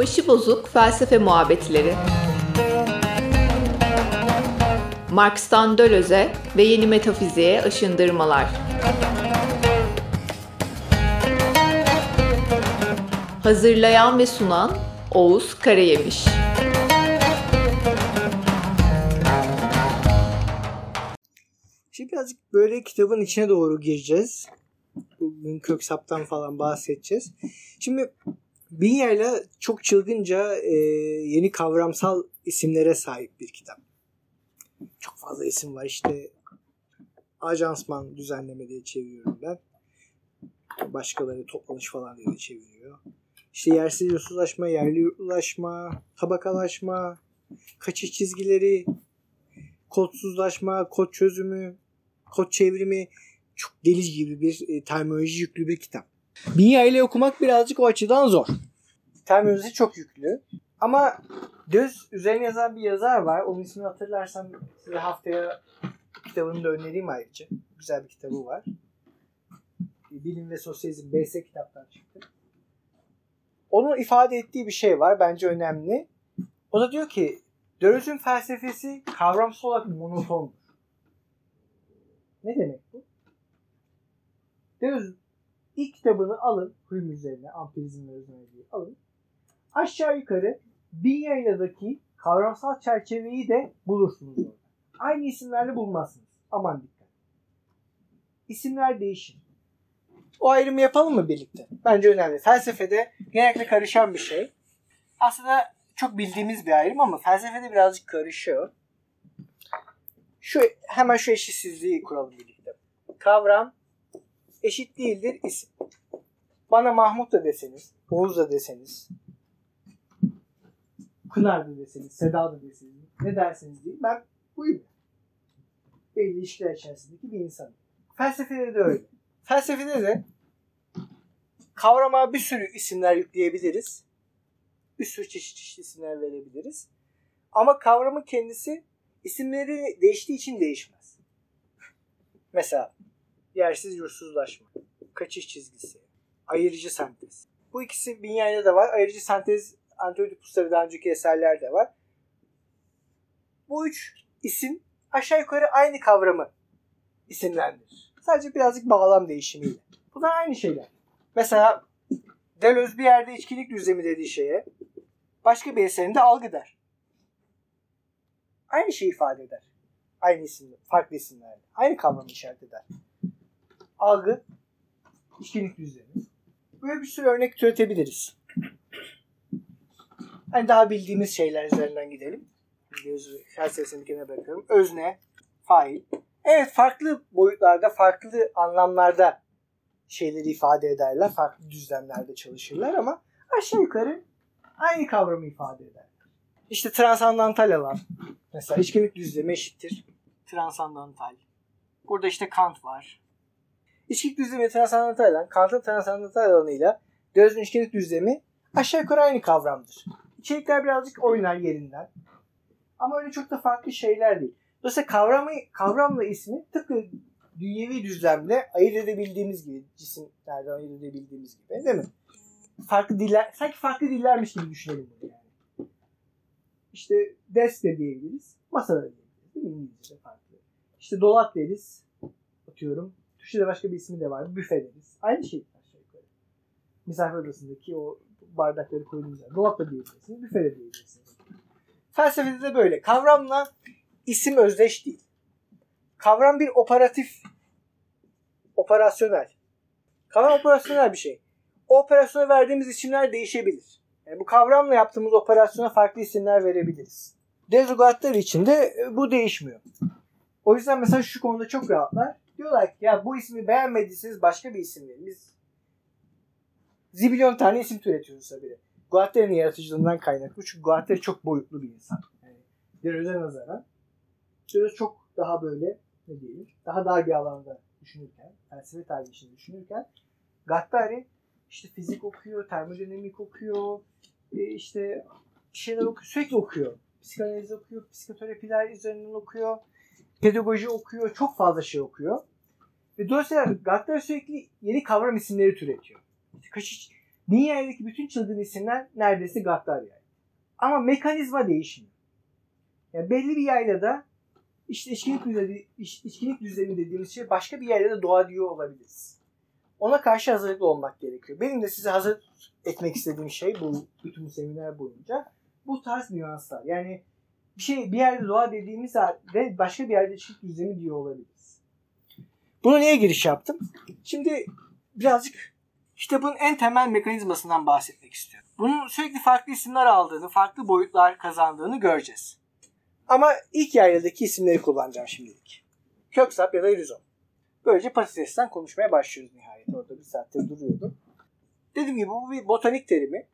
Başı bozuk felsefe muhabbetleri. Marx'tan Döloz'e ve yeni metafiziğe aşındırmalar. Hazırlayan ve sunan Oğuz Karayemiş. Şimdi birazcık böyle kitabın içine doğru gireceğiz. Bugün Köksap'tan falan bahsedeceğiz. Şimdi Binya'yla çok çılgınca e, yeni kavramsal isimlere sahip bir kitap. Çok fazla isim var işte ajansman düzenleme diye çeviriyorum ben. Başkaları toplanış falan diye çeviriyor. İşte yersiz yurtsuzlaşma, yerli yurtlulaşma, tabakalaşma, kaçış çizgileri, kodsuzlaşma, kod çözümü, kod çevrimi çok deli gibi bir e, terminoloji yüklü bir kitap. Binya ile okumak birazcık o açıdan zor. Terminolojisi çok yüklü. Ama Döz üzerine yazan bir yazar var. Onun ismini hatırlarsam size haftaya kitabını da önereyim ayrıca. Güzel bir kitabı var. Bilim ve Sosyalizm BS kitaptan çıktı. Onun ifade ettiği bir şey var. Bence önemli. O da diyor ki Döloz'un felsefesi kavramsal olarak monotondur. Ne demek bu? Döz ilk kitabını alın. Hume üzerine, ampirizm ve öznelliği alın. Aşağı yukarı bin yayınadaki kavramsal çerçeveyi de bulursunuz orada. Aynı isimlerle bulmazsınız. Aman dikkat. İsimler değişir. O ayrımı yapalım mı birlikte? Bence önemli. Felsefede genellikle karışan bir şey. Aslında çok bildiğimiz bir ayrım ama felsefede birazcık karışıyor. Şu hemen şu eşitsizliği kuralım birlikte. Kavram eşit değildir isim. Bana Mahmut da deseniz, Oğuz da deseniz, Pınar da deseniz, Seda da deseniz, ne derseniz deyin ben buyum. Belli ilişkiler içerisindeki bir insanım. Felsefede de öyle. Felsefede de kavrama bir sürü isimler yükleyebiliriz. Bir sürü çeşit çeşit isimler verebiliriz. Ama kavramın kendisi isimleri değiştiği için değişmez. Mesela yersiz yursuzlaşma, kaçış çizgisi, ayırıcı sentez. Bu ikisi Binya'da da var. Ayırıcı sentez Antioidipus'ta ve daha önceki eserler de var. Bu üç isim aşağı yukarı aynı kavramı isimlendirir. Sadece birazcık bağlam değişimiyle. Bunlar aynı şeyler. Mesela Deleuze bir yerde içkilik düzlemi dediği şeye başka bir eserinde algı der. Aynı şeyi ifade eder. Aynı isimle, farklı isimlerle. Aynı kavramı işaret eder. Algı, içkilik düzlemi. Böyle bir sürü örnek türetebiliriz. Hani daha bildiğimiz şeyler üzerinden gidelim. Göz felsefesini kenara bırakalım. Özne, fail. Evet farklı boyutlarda, farklı anlamlarda şeyleri ifade ederler. Farklı düzlemlerde çalışırlar ama aşağı yukarı aynı kavramı ifade ederler. İşte transandantal alan. Mesela içkinlik düzlemi eşittir. Transandantal. Burada işte Kant var. İçkilik düzlemi ve transandantal alan, Kant'ın transandantal alanıyla Deleuze'ün içkinlik düzlemi aşağı yukarı aynı kavramdır. İçerikler birazcık oynar yerinden. Ama öyle çok da farklı şeyler değil. Dolayısıyla kavramı, kavramla ismi tıpkı dünyevi düzlemle ayırt edebildiğimiz gibi, cisimlerden ayırt edebildiğimiz gibi değil mi? Farklı diller, sanki farklı dillermiş gibi düşünelim bunu yani. İşte desk de diyebiliriz, masa da diyebiliriz değil mi? İngilizce'de farklı. İşte dolap deriz, atıyorum. Türkçe'de başka bir ismi de var, büfe deriz. Aynı şey. Misafir odasındaki o bardakları koyduğumuz yer. Dolap da diyebilirsiniz, büfe. Felsefede de böyle. Kavramla isim özdeş değil. Kavram bir operatif, operasyonel. Kavram operasyonel bir şey. O operasyona verdiğimiz isimler değişebilir. Yani bu kavramla yaptığımız operasyona farklı isimler verebiliriz. Dezugatlar için de bu değişmiyor. O yüzden mesela şu konuda çok rahatlar. Diyorlar ki ya bu ismi beğenmediyseniz başka bir isim verin. Biz zibilyon tane isim türetiyoruz tabii. Guattari'nin yaratıcılığından kaynaklı. Çünkü Guattari çok boyutlu bir insan. Yani Deleuze'e nazaran. Deleuze çok daha böyle ne diyelim daha dar bir alanda düşünürken, felsefe tarihi düşünürken Guattari işte fizik okuyor, termodinamik okuyor, e, işte bir şeyler okuyor, sürekli okuyor. Psikanaliz okuyor, psikoterapiler üzerinden okuyor, pedagoji okuyor, çok fazla şey okuyor. Ve dolayısıyla Guattari sürekli yeni kavram isimleri türetiyor. İşte kaçış, Dünyadaki bütün çılgın isimler neredeyse gaddar yani. Ama mekanizma değişmiyor. Yani belli bir yaylada işte içkilik düzeni, iç- içkilik düzeni dediğimiz şey başka bir de doğa diyor olabiliriz. Ona karşı hazırlıklı olmak gerekiyor. Benim de size hazır etmek istediğim şey bu bütün seminer boyunca bu tarz nüanslar. Yani bir şey bir yerde doğa dediğimiz halde başka bir yerde içkilik düzeni diyor olabiliriz. Buna niye giriş yaptım? Şimdi birazcık kitabın en temel mekanizmasından bahsetmek istiyorum. Bunun sürekli farklı isimler aldığını, farklı boyutlar kazandığını göreceğiz. Ama ilk yayladaki isimleri kullanacağım şimdilik. Köksap ya da rizom. Böylece patatesten konuşmaya başlıyoruz nihayet. Orada bir saattir duruyordu. Dediğim gibi bu bir botanik terimi.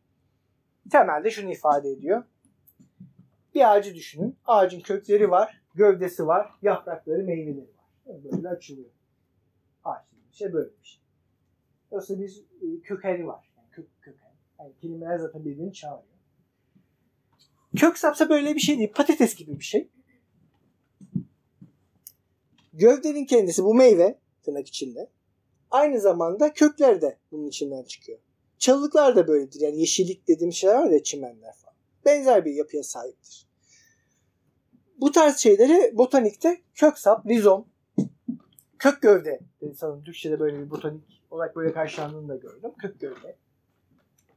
Temelde şunu ifade ediyor. Bir ağacı düşünün. Ağacın kökleri var, gövdesi var, yaprakları, meyveleri var. Böyle açılıyor. Şey böyle bir şey. Bir e, kökeni var. Yani kök, köken. Yani kelimeler zaten birbirini çağırıyor. Kök sapsa böyle bir şey değil. Patates gibi bir şey. Gövdenin kendisi bu meyve tırnak içinde. Aynı zamanda kökler de bunun içinden çıkıyor. Çalılıklar da böyledir. Yani yeşillik dediğim şeyler var ya çimenler falan. Benzer bir yapıya sahiptir. Bu tarz şeyleri botanikte kök sap, rizom, kök gövde dedi sanırım Türkçe'de böyle bir botanik olarak böyle karşılandığını da gördüm. Kök gövde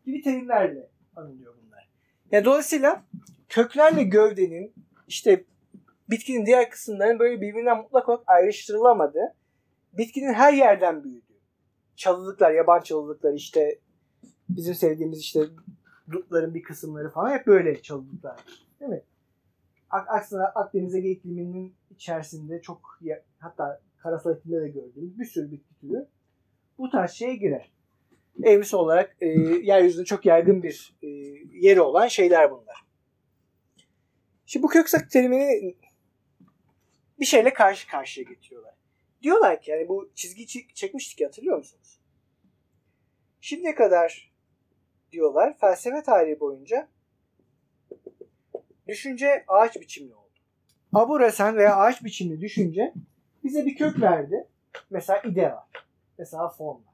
gibi terimlerle anılıyor bunlar. Yani dolayısıyla köklerle gövdenin işte bitkinin diğer kısımlarının böyle birbirinden mutlak olarak ayrıştırılamadığı, bitkinin her yerden büyüdüğü, çalılıklar, yaban çalılıklar işte bizim sevdiğimiz işte dutların bir kısımları falan hep böyle çalılıklar. Değil mi? Ak- Aksine Akdeniz'e ikliminin içerisinde çok hatta karasal iklimde de gördüğümüz bir sürü bitki türü bu tarz şeye girer. Evlisi olarak e, yeryüzünde çok yaygın bir e, yeri olan şeyler bunlar. Şimdi bu köksak terimini bir şeyle karşı karşıya getiriyorlar. Diyorlar ki yani bu çizgi çi- çekmiştik ya, hatırlıyor musunuz? Şimdiye kadar diyorlar felsefe tarihi boyunca düşünce ağaç biçimli oldu. Abu Resen veya ağaç biçimli düşünce bize bir kök verdi. Mesela ide var. Mesela formlar.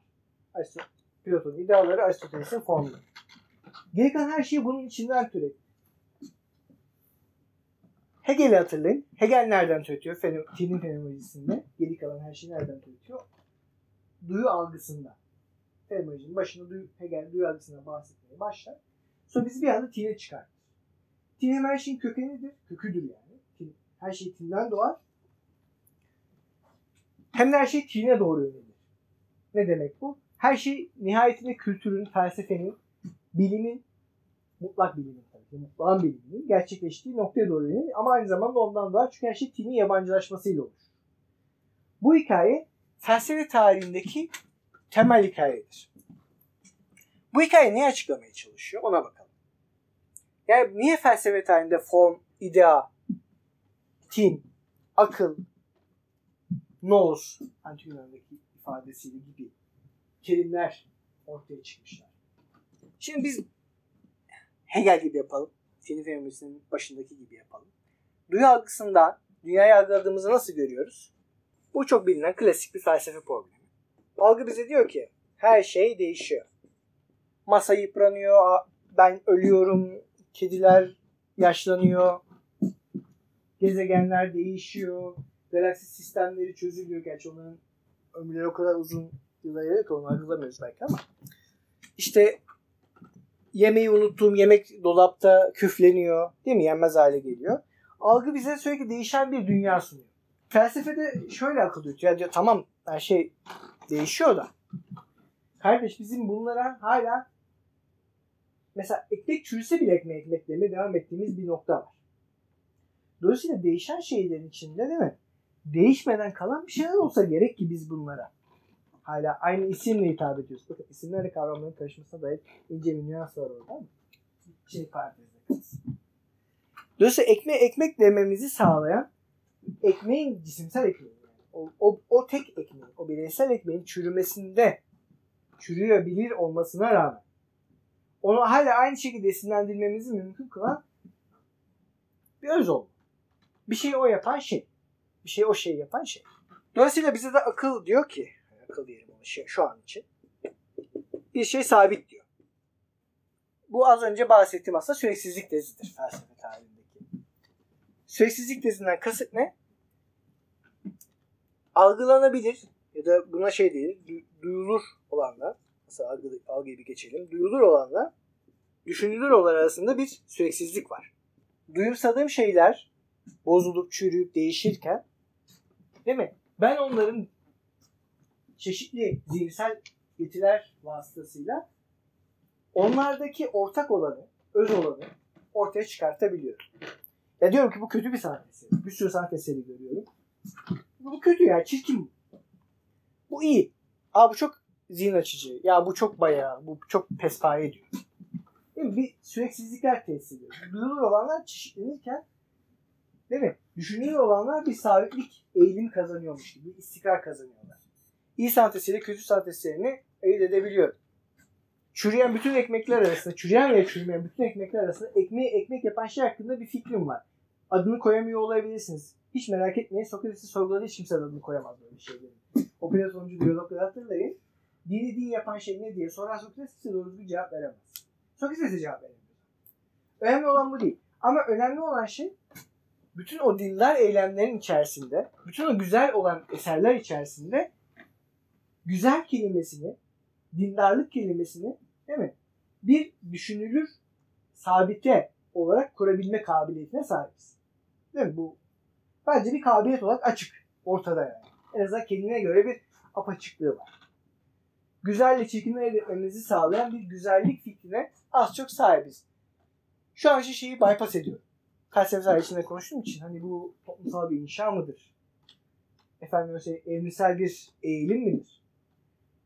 Platon'un ideaları Aristoteles'in formları. Geri kalan her şeyi bunun içinden türedi. Hegel'i hatırlayın. Hegel nereden türetiyor? Feno- Tilin fenomenolojisinde. Geri kalan her şeyi nereden türetiyor? Duyu algısında. Fenomenolojinin başında duyu, Hegel duyu algısından bahsetmeye başlar. Sonra bizi bir anda tine çıkartır. Tin her şeyin kökenidir. Köküdür yani. Her şey tinden doğar. Hem de her şey tine doğru yönelir. Ne demek bu? Her şey nihayetinde kültürün, felsefenin, bilimin, mutlak bilimin tabii ki, mutlağın biliminin gerçekleştiği noktaya doğru yönelir. Ama aynı zamanda ondan doğar. Çünkü her şey tinin yabancılaşmasıyla olur. Bu hikaye felsefe tarihindeki temel hikayedir. Bu hikaye neyi açıklamaya çalışıyor? Ona bakalım. Yani niye felsefe tarihinde form, idea, tin, akıl, nous, antik Yunan'daki ifadesiyle gibi terimler ortaya çıkmışlar. Şimdi biz Hegel gibi yapalım. Tin fenomenolojisinin başındaki gibi yapalım. Duyu algısında dünyayı algıladığımızı nasıl görüyoruz? Bu çok bilinen klasik bir felsefe problemi. Algı bize diyor ki her şey değişiyor. Masa yıpranıyor, ben ölüyorum, kediler yaşlanıyor, gezegenler değişiyor, galaksi sistemleri çözülüyor. Gerçi onların ömürleri o kadar uzun yıllar yarıyor ki onu algılamıyoruz belki ama. İşte yemeği unuttuğum yemek dolapta küfleniyor. Değil mi? Yenmez hale geliyor. Algı bize sürekli değişen bir dünya sunuyor. Felsefede şöyle akıl yürütüyor. Ya tamam her şey değişiyor da. Kardeş bizim bunlara hala mesela ekmek çürüse bile ekmek demeye devam ettiğimiz bir nokta var. Dolayısıyla değişen şeylerin içinde değil mi? Değişmeden kalan bir şeyler olsa gerek ki biz bunlara hala aynı isimle hitap ediyoruz. Bakın isimlerle kavramların karışmasına dair ince bir nüans var orada şey parantezde kalsın. Dolayısıyla ekmek ekmek dememizi sağlayan ekmeğin cisimsel ekmeği yani. O, o, o tek ekmeğin, o bireysel ekmeğin çürümesinde çürüyebilir olmasına rağmen onu hala aynı şekilde esinlendirmemizi mümkün kılan bir öz olma. Bir şeyi o yapan şey. Bir şeyi o şey yapan şey. Dolayısıyla bize de akıl diyor ki akıl diyelim onu şey, şu an için. Bir şey sabit diyor. bu az önce bahsettiğim aslında süreksizlik tezidir felsefe tarihindeki. Süreksizlik tezinden kasıt ne? Algılanabilir ya da buna şey değil, du- duyulur olanlar, mesela algı, algıyı bir geçelim, duyulur olanla düşünülür olan arasında bir süreksizlik var. Duyumsadığım şeyler bozulup çürüyüp değişirken değil mi? Ben onların çeşitli zihinsel yetiler vasıtasıyla onlardaki ortak olanı, öz olanı ortaya çıkartabiliyorum. Ya diyorum ki bu kötü bir sanat eseri. Bir sürü sanat eseri görüyorum. Bu kötü ya, çirkin. bu. İyi. Aa bu çok zihin açıcı. Ya bu çok bayağı, bu çok pespaye diyor. Değil mi? Bir süreksizlikler tesis ediyor. Duyulur olanlar çeşitlenirken değil mi? Düşünülür olanlar bir sabitlik eğilim kazanıyormuş gibi, istikrar kazanıyorlar. İyi sanat eseri, kötü sanat eserini ayırt edebiliyorum. Çürüyen bütün ekmekler arasında, çürüyen ve çürümeyen bütün ekmekler arasında ekmeği ekmek yapan şey hakkında bir fikrim var. Adını koyamıyor olabilirsiniz. Hiç merak etmeyin. Sokrates'i sorguladığı hiç kimse adını koyamaz böyle şeylerin. O Platoncu diyalogları hatırlayın. Dini din yapan şey ne diye sorar Sokrates size doğru düzgün cevap veremez. Sokrates'e cevap veremiyor. Önemli olan bu değil. Ama önemli olan şey bütün o dindar eylemlerin içerisinde, bütün o güzel olan eserler içerisinde güzel kelimesini, dindarlık kelimesini değil mi? Bir düşünülür sabite olarak kurabilme kabiliyetine sahibiz. Değil mi? Bu bence bir kabiliyet olarak açık. Ortada yani. En azından kendine göre bir apaçıklığı var. Güzelle çirkinliği elde etmemizi sağlayan bir güzellik fikrine az çok sahibiz. Şu an şu şeyi bypass ediyorum. Felsefe tarihinde konuştuğum için hani bu toplumsal bir inşa mıdır? Efendim mesela evrimsel bir eğilim midir?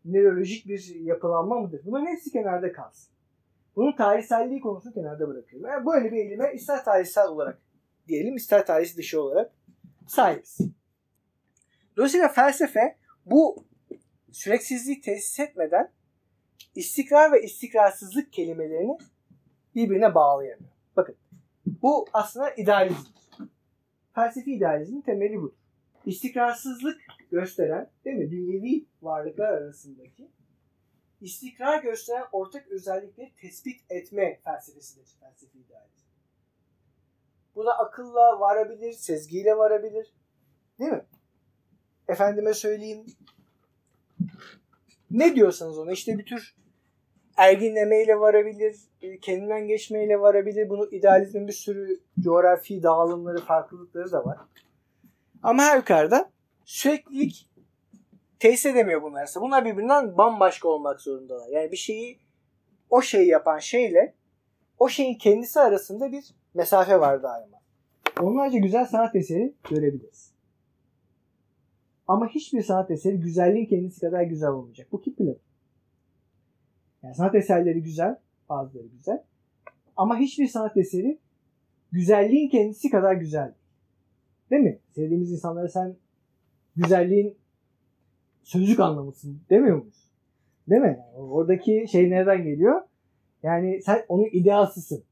Nörolojik bir yapılanma mıdır? Bunların hepsi kenarda kalsın. Bunun tarihselliği konusunu kenarda bırakıyorum. Yani böyle bir eğilime ister tarihsel olarak diyelim ister tarih dışı olarak sahibiz. Dolayısıyla felsefe bu süreksizliği tesis etmeden istikrar ve istikrarsızlık kelimelerini birbirine bağlayamıyor. Bu aslında idealizmdir. Felsefi idealizmin temeli budur. İstikrarsızlık gösteren değil mi? Dünyevi varlıklar arasındaki istikrar gösteren ortak özellikleri tespit etme felsefesidir felsefi idealizm. Buna akılla varabilir, sezgiyle varabilir. Değil mi? Efendime söyleyeyim. Ne diyorsanız ona işte bir tür erginlemeyle varabilir, e, kendinden geçmeyle varabilir. Bunu idealizmin bir sürü coğrafi dağılımları, farklılıkları da var. Ama her yukarıda süreklilik tesis edemiyor bunlar. Bunlar birbirinden bambaşka olmak zorundalar. Yani bir şeyi o şeyi yapan şeyle o şeyin kendisi arasında bir mesafe var daima. Onlarca güzel sanat eseri görebiliriz. Ama hiçbir sanat eseri güzelliğin kendisi kadar güzel olmayacak. Bu Kipling. Yani sanat eserleri güzel, bazıları güzel. Ama hiçbir sanat eseri güzelliğin kendisi kadar güzel değil. Mi? Sevdiğimiz insanlara sen güzelliğin sözcük anlamısın demiyor muyuz? Değil mi? Oradaki şey nereden geliyor? Yani sen onun idealsısın.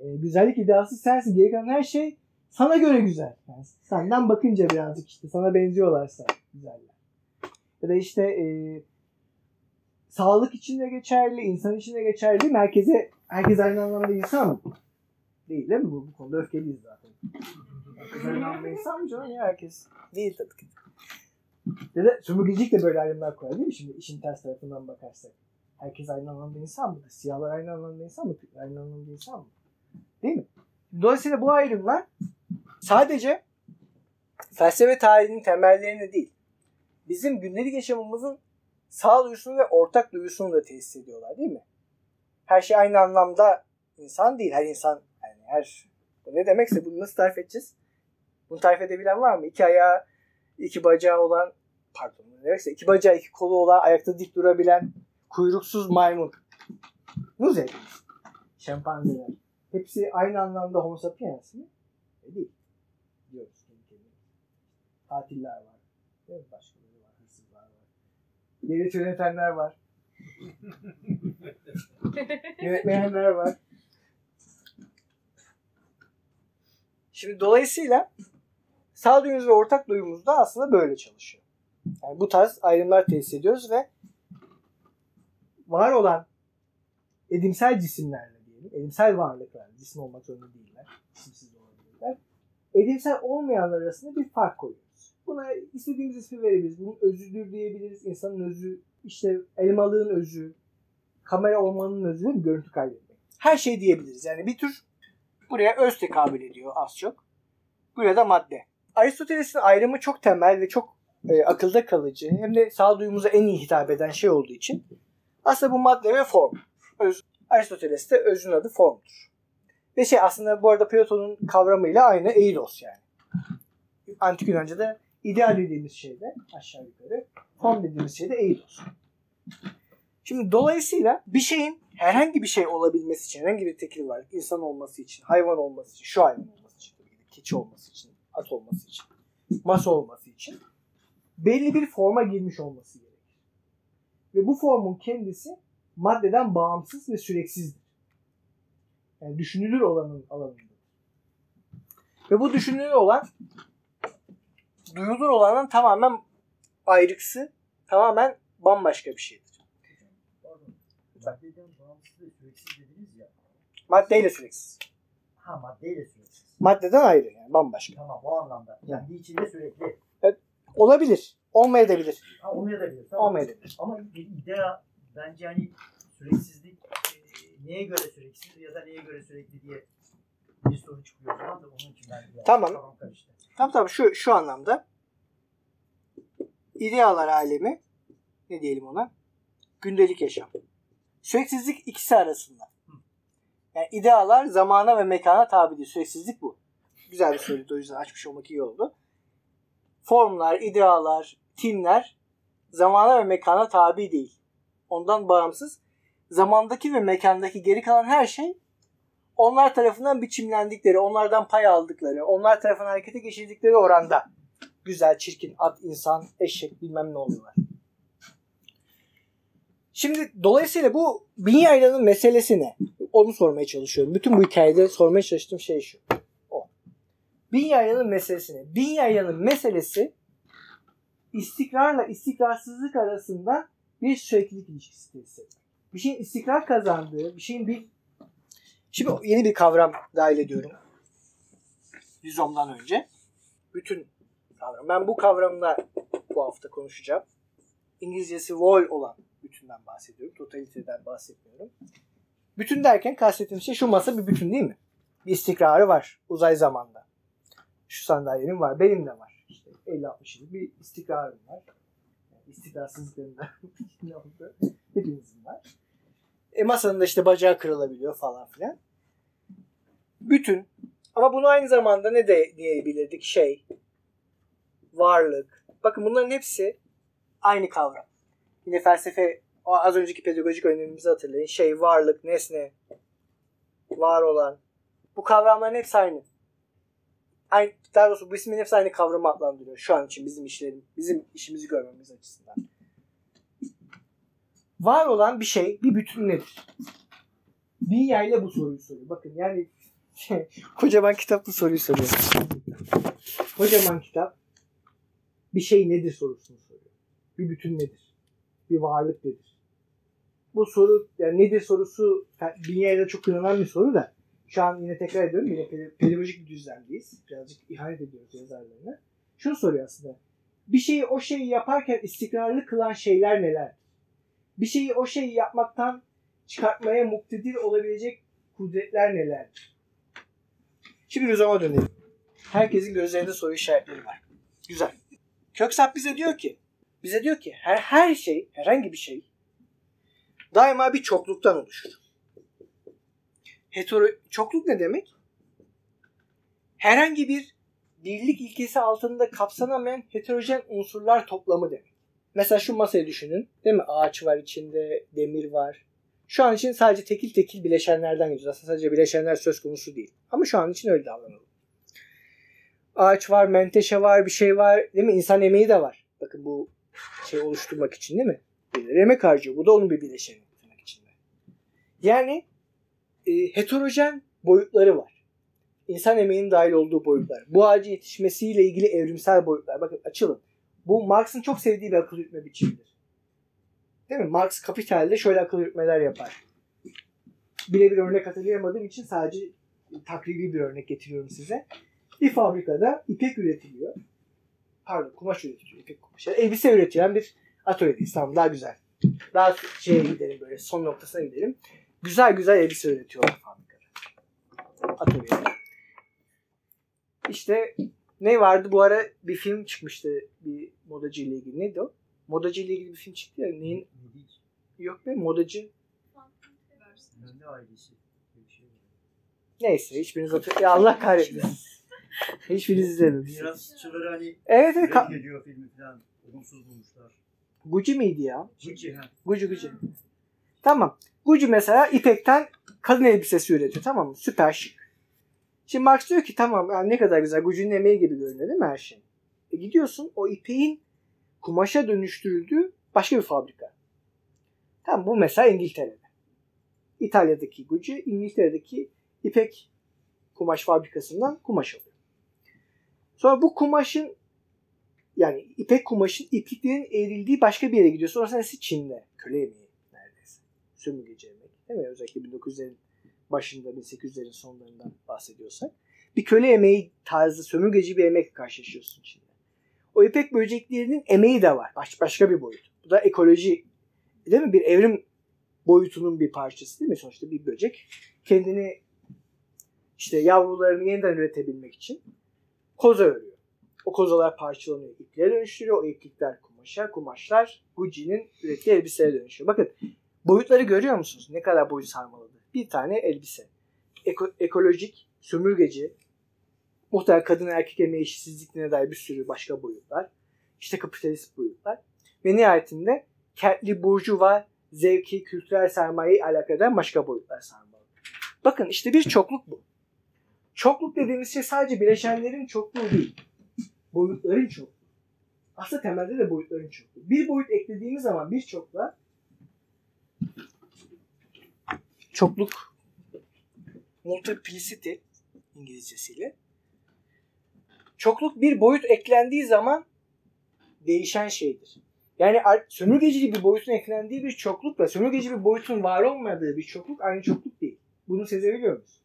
Ee, güzellik idealsı sensin. Geri kalan her şey sana göre güzel. Yani senden bakınca birazcık işte sana benziyorlarsa güzeller. Ya da işte e, sağlık için de geçerli, insan için de geçerli. Merkeze herkes aynı anlamda insan mı? Değil değil mi? Bu, bu konuda öfkeliyiz zaten. Herkes aynı anlamda insan mı canım? Ya herkes değil tabii ki. Ya da sömürgecilik de böyle ayrımlar koyar değil mi? Şimdi işin ters tarafından bakarsak. Herkes aynı anlamda insan mı? Siyahlar aynı anlamda insan mı? Türkler aynı anlamda insan mı? Değil mi? Dolayısıyla bu ayrımlar sadece felsefe tarihinin temellerini değil, bizim gündelik yaşamımızın sağduyusunu ve ortak duyusunu da tesis ediyorlar değil mi? Her şey aynı anlamda insan değil. Her insan yani her bu ne demekse bunu nasıl tarif edeceğiz? Bunu tarif edebilen var mı? İki ayağı, iki bacağı olan pardon ne demekse iki bacağı, iki kolu olan, ayakta dik durabilen kuyruksuz maymun. Muzey. Şempanzeler. Hepsi aynı anlamda homo sapiens mi? E değil. Diyoruz. Tatiller var. Değil mi? Var. Devlet yönetenler var. Yönetmeyenler var. Şimdi dolayısıyla sağduyumuz ve ortak duyumuz da aslında böyle çalışıyor. Yani bu tarz ayrımlar tesis ediyoruz ve var olan edimsel cisimlerle diyelim. Edimsel varlıklar. Cisim olmak zorunda değiller. Cisimsiz de olabilirler. Edimsel olmayanlar arasında bir fark koyuyoruz. Buna istediğimiz ismi verebiliriz. Bunun özüdür diyebiliriz. İnsanın özü, işte elmalığın özü, kamera olmanın özü değil mi? Görüntü kaydetmek. Her şey diyebiliriz. Yani bir tür buraya öz tekabül ediyor az çok. Buraya da madde. Aristoteles'in ayrımı çok temel ve çok e, akılda kalıcı hem de sağduyumuza en iyi hitap eden şey olduğu için aslında bu madde ve form. Öz, Aristoteles'te özün adı formdur. Ve şey aslında bu arada Platon'un kavramıyla aynı eidos yani. Antik Yunanca'da ideal dediğimiz şeyde aşağı yukarı form dediğimiz şeyde eidos. Şimdi dolayısıyla bir şeyin herhangi bir şey olabilmesi için, herhangi bir tekil var, insan olması için, hayvan olması için, şu hayvan olması için, keçi olması için, at olması için, masa olması için belli bir forma girmiş olması gerekir. Ve bu formun kendisi maddeden bağımsız ve süreksizdir. Yani düşünülür olanın alanındadır. Ve bu düşünülür olan duyulur olanın tamamen ayrıksı, tamamen bambaşka bir şeydir. Maddeden bağımsız ve süreksiz dediniz ya. Maddeyle süreksiz. Ha maddeyle süreksiz. Maddeden ayrı yani bambaşka. Tamam o anlamda. Kendi içinde sürekli. Olabilir. Olmayabilir. Ha olmayabilir. Tamam. Olmayabilir. Ama bir idea bence hani süreksizlik e, neye göre süreksiz ya da neye göre sürekli diye bir soru çıkıyor o zaman da onun için ben biraz Tamam. kafam karıştı. Tamam tamam şu, şu anlamda idealar alemi ne diyelim ona? Gündelik yaşam. Süreksizlik ikisi arasında. Yani idealar zamana ve mekana tabidir. Süreksizlik bu. Güzel bir soruydu o yüzden açmış olmak iyi oldu. Formlar, idealar, tinler zamana ve mekana tabi değil. Ondan bağımsız. Zamandaki ve mekandaki geri kalan her şey onlar tarafından biçimlendikleri, onlardan pay aldıkları, onlar tarafından harekete geçirdikleri oranda güzel, çirkin, at, insan, eşek bilmem ne oluyorlar. Şimdi dolayısıyla bu bin yaylanın meselesi? Onu sormaya çalışıyorum. Bütün bu hikayede sormaya çalıştığım şey şu. O. Bin yaylanın meselesi? Bin yaylanın meselesi istikrarla istikrarsızlık arasında bir süreklilik ilişkisi tesis etmek. Bir şeyin istikrar kazandığı, bir şeyin bir Şimdi yeni bir kavram dahil ediyorum. Rizom'dan önce. Bütün kavram. Ben bu kavramla bu hafta konuşacağım. İngilizcesi whole olan bütünden bahsediyorum. Totaliteden bahsetmiyorum. Bütün derken kastettiğim şey şu masa bir bütün değil mi? Bir istikrarı var uzay zamanda. Şu sandalyenin var. Benim de var. İşte 50-60 yıllık bir istikrarım var. Yani istikrarsızlıklarında ne oldu? Hepimizin var. E masanın da işte bacağı kırılabiliyor falan filan. Bütün. Ama bunu aynı zamanda ne de diyebilirdik? Şey, varlık. Bakın bunların hepsi aynı kavram. Yine felsefe o az önceki pedagojik önemimizi hatırlayın. Şey, varlık, nesne, var olan. Bu kavramların hepsi aynı. Aynı, daha doğrusu bu ismin hepsi aynı kavramı adlandırıyor. Şu an için bizim işlerim, bizim işimizi görmemiz açısından. Var olan bir şey, bir bütün nedir? Dünya ile bu soruyu soruyor. Bakın yani kocaman kitap bu soruyu soruyor. kocaman kitap bir şey nedir sorusunu soruyor. Bir bütün nedir? Bir varlık nedir? Bu soru yani nedir sorusu dünyada çok kullanılan bir soru da şu an yine tekrar ediyorum yine ped- pedagojik bir düzlemdeyiz. Birazcık ihanet ediyoruz yazarlarına. Şunu soruyor aslında. Bir şeyi o şeyi yaparken istikrarlı kılan şeyler neler? Bir şeyi o şeyi yapmaktan çıkartmaya muktedir olabilecek kudretler nelerdir? Şimdi Rüzom'a dönelim. Herkesin gözlerinde soru işaretleri var. Güzel. Köksap bize diyor ki bize diyor ki her, her şey, herhangi bir şey daima bir çokluktan oluşur. Hetero, çokluk ne demek? Herhangi bir birlik ilkesi altında kapsanamayan heterojen unsurlar toplamı demek. Mesela şu masayı düşünün. Değil mi? Ağaç var içinde, demir var. Şu an için sadece tekil tekil bileşenlerden gidiyoruz. Aslında sadece bileşenler söz konusu değil. Ama şu an için öyle davranalım. Ağaç var, menteşe var, bir şey var. Değil mi? İnsan emeği de var. Bakın bu şey oluşturmak için değil mi? Emek harcıyor. Bu da onun bir bileşeni. Tırnak içinde. Yani e, heterojen boyutları var. İnsan emeğinin dahil olduğu boyutlar. Bu ağacı yetişmesiyle ilgili evrimsel boyutlar. Bakın açılın. Bu Marx'ın çok sevdiği bir akıl yürütme biçimidir. Değil mi? Marx Kapital'de şöyle akıl yürütmeler yapar. birebir örnek hatırlayamadığım için sadece takribi bir örnek getiriyorum size. Bir fabrikada ipek üretiliyor. Pardon kumaş üretiliyor. İpek kumaş. Yani elbise üretilen bir atölyedeyiz. Tamam daha güzel. Daha şeye gidelim böyle son noktasına gidelim. Güzel güzel elbise üretiyorlar fabrikada. Atölyede. İşte ne vardı bu ara bir film çıkmıştı bir modacı ile ilgili. Neydi o? Modacı ile ilgili bir film çıktı ya. Neyin? Ne değil? Yok be modacı. Kendi ailesi. Şey. Neyse hiçbiriniz hatır... Ya Allah kahretmesin. Hiçbiriniz izlemediniz. Mirasçıları hani Evet evet. Ka- reddediyor filmi falan. Olumsuz bulmuşlar. Gucci miydi ya? Gucci ha. Gucci Gucci. Tamam. Gucci mesela ipekten kadın elbisesi üretiyor tamam mı? Süper şık. Şimdi Max diyor ki tamam yani ne kadar güzel Gucci'nin emeği gibi görünüyor değil mi her şey? E gidiyorsun o ipeğin kumaşa dönüştürüldüğü başka bir fabrika. Tamam bu mesela İngiltere'de. İtalya'daki Gucci İngiltere'deki ipek kumaş fabrikasından kumaş alıyor. Sonra bu kumaşın yani ipek kumaşın ipliklerin eğrildiği başka bir yere gidiyor. Sonrasında neresi? Çin'de. Köle emeği neredeyse. Sömürgeci emek. Değil mi? Özellikle 1900'lerin başında 1800'lerin sonlarından bahsediyorsak. Bir köle emeği tarzı sömürgeci bir emekle karşılaşıyorsun Çin'de. O ipek böceklerinin emeği de var. Baş, başka bir boyut. Bu da ekoloji değil mi? Bir evrim boyutunun bir parçası değil mi? Sonuçta bir böcek kendini işte yavrularını yeniden üretebilmek için koza örüyor. O kozalar parçalanıyor, ipliğe dönüştürüyor. O iplikler kumaşa, kumaşlar Gucci'nin ürettiği elbiselere dönüşüyor. Bakın boyutları görüyor musunuz? Ne kadar boyut sarmaladı. Bir tane elbise. Eko- ekolojik, sömürgeci, muhtemelen kadın erkek emeği eşitsizliklerine dair bir sürü başka boyutlar. İşte kapitalist boyutlar. Ve nihayetinde kentli burjuva zevki, kültürel sermayeyi alakadan başka boyutlar sarmalı. Bakın işte bir çokluk bu. Çokluk dediğimiz şey sadece bileşenlerin çokluğu değil. Boyutların çokluğu. Aslında temelde de boyutların çokluğu. Bir boyut eklediğimiz zaman bir çokluğa çokluk multiplicity İngilizcesiyle çokluk bir boyut eklendiği zaman değişen şeydir. Yani ar- sömürgeci bir boyutun eklendiği bir çoklukla sömürgeci bir boyutun var olmadığı bir çokluk aynı çokluk değil. Bunu sezebiliyor musunuz?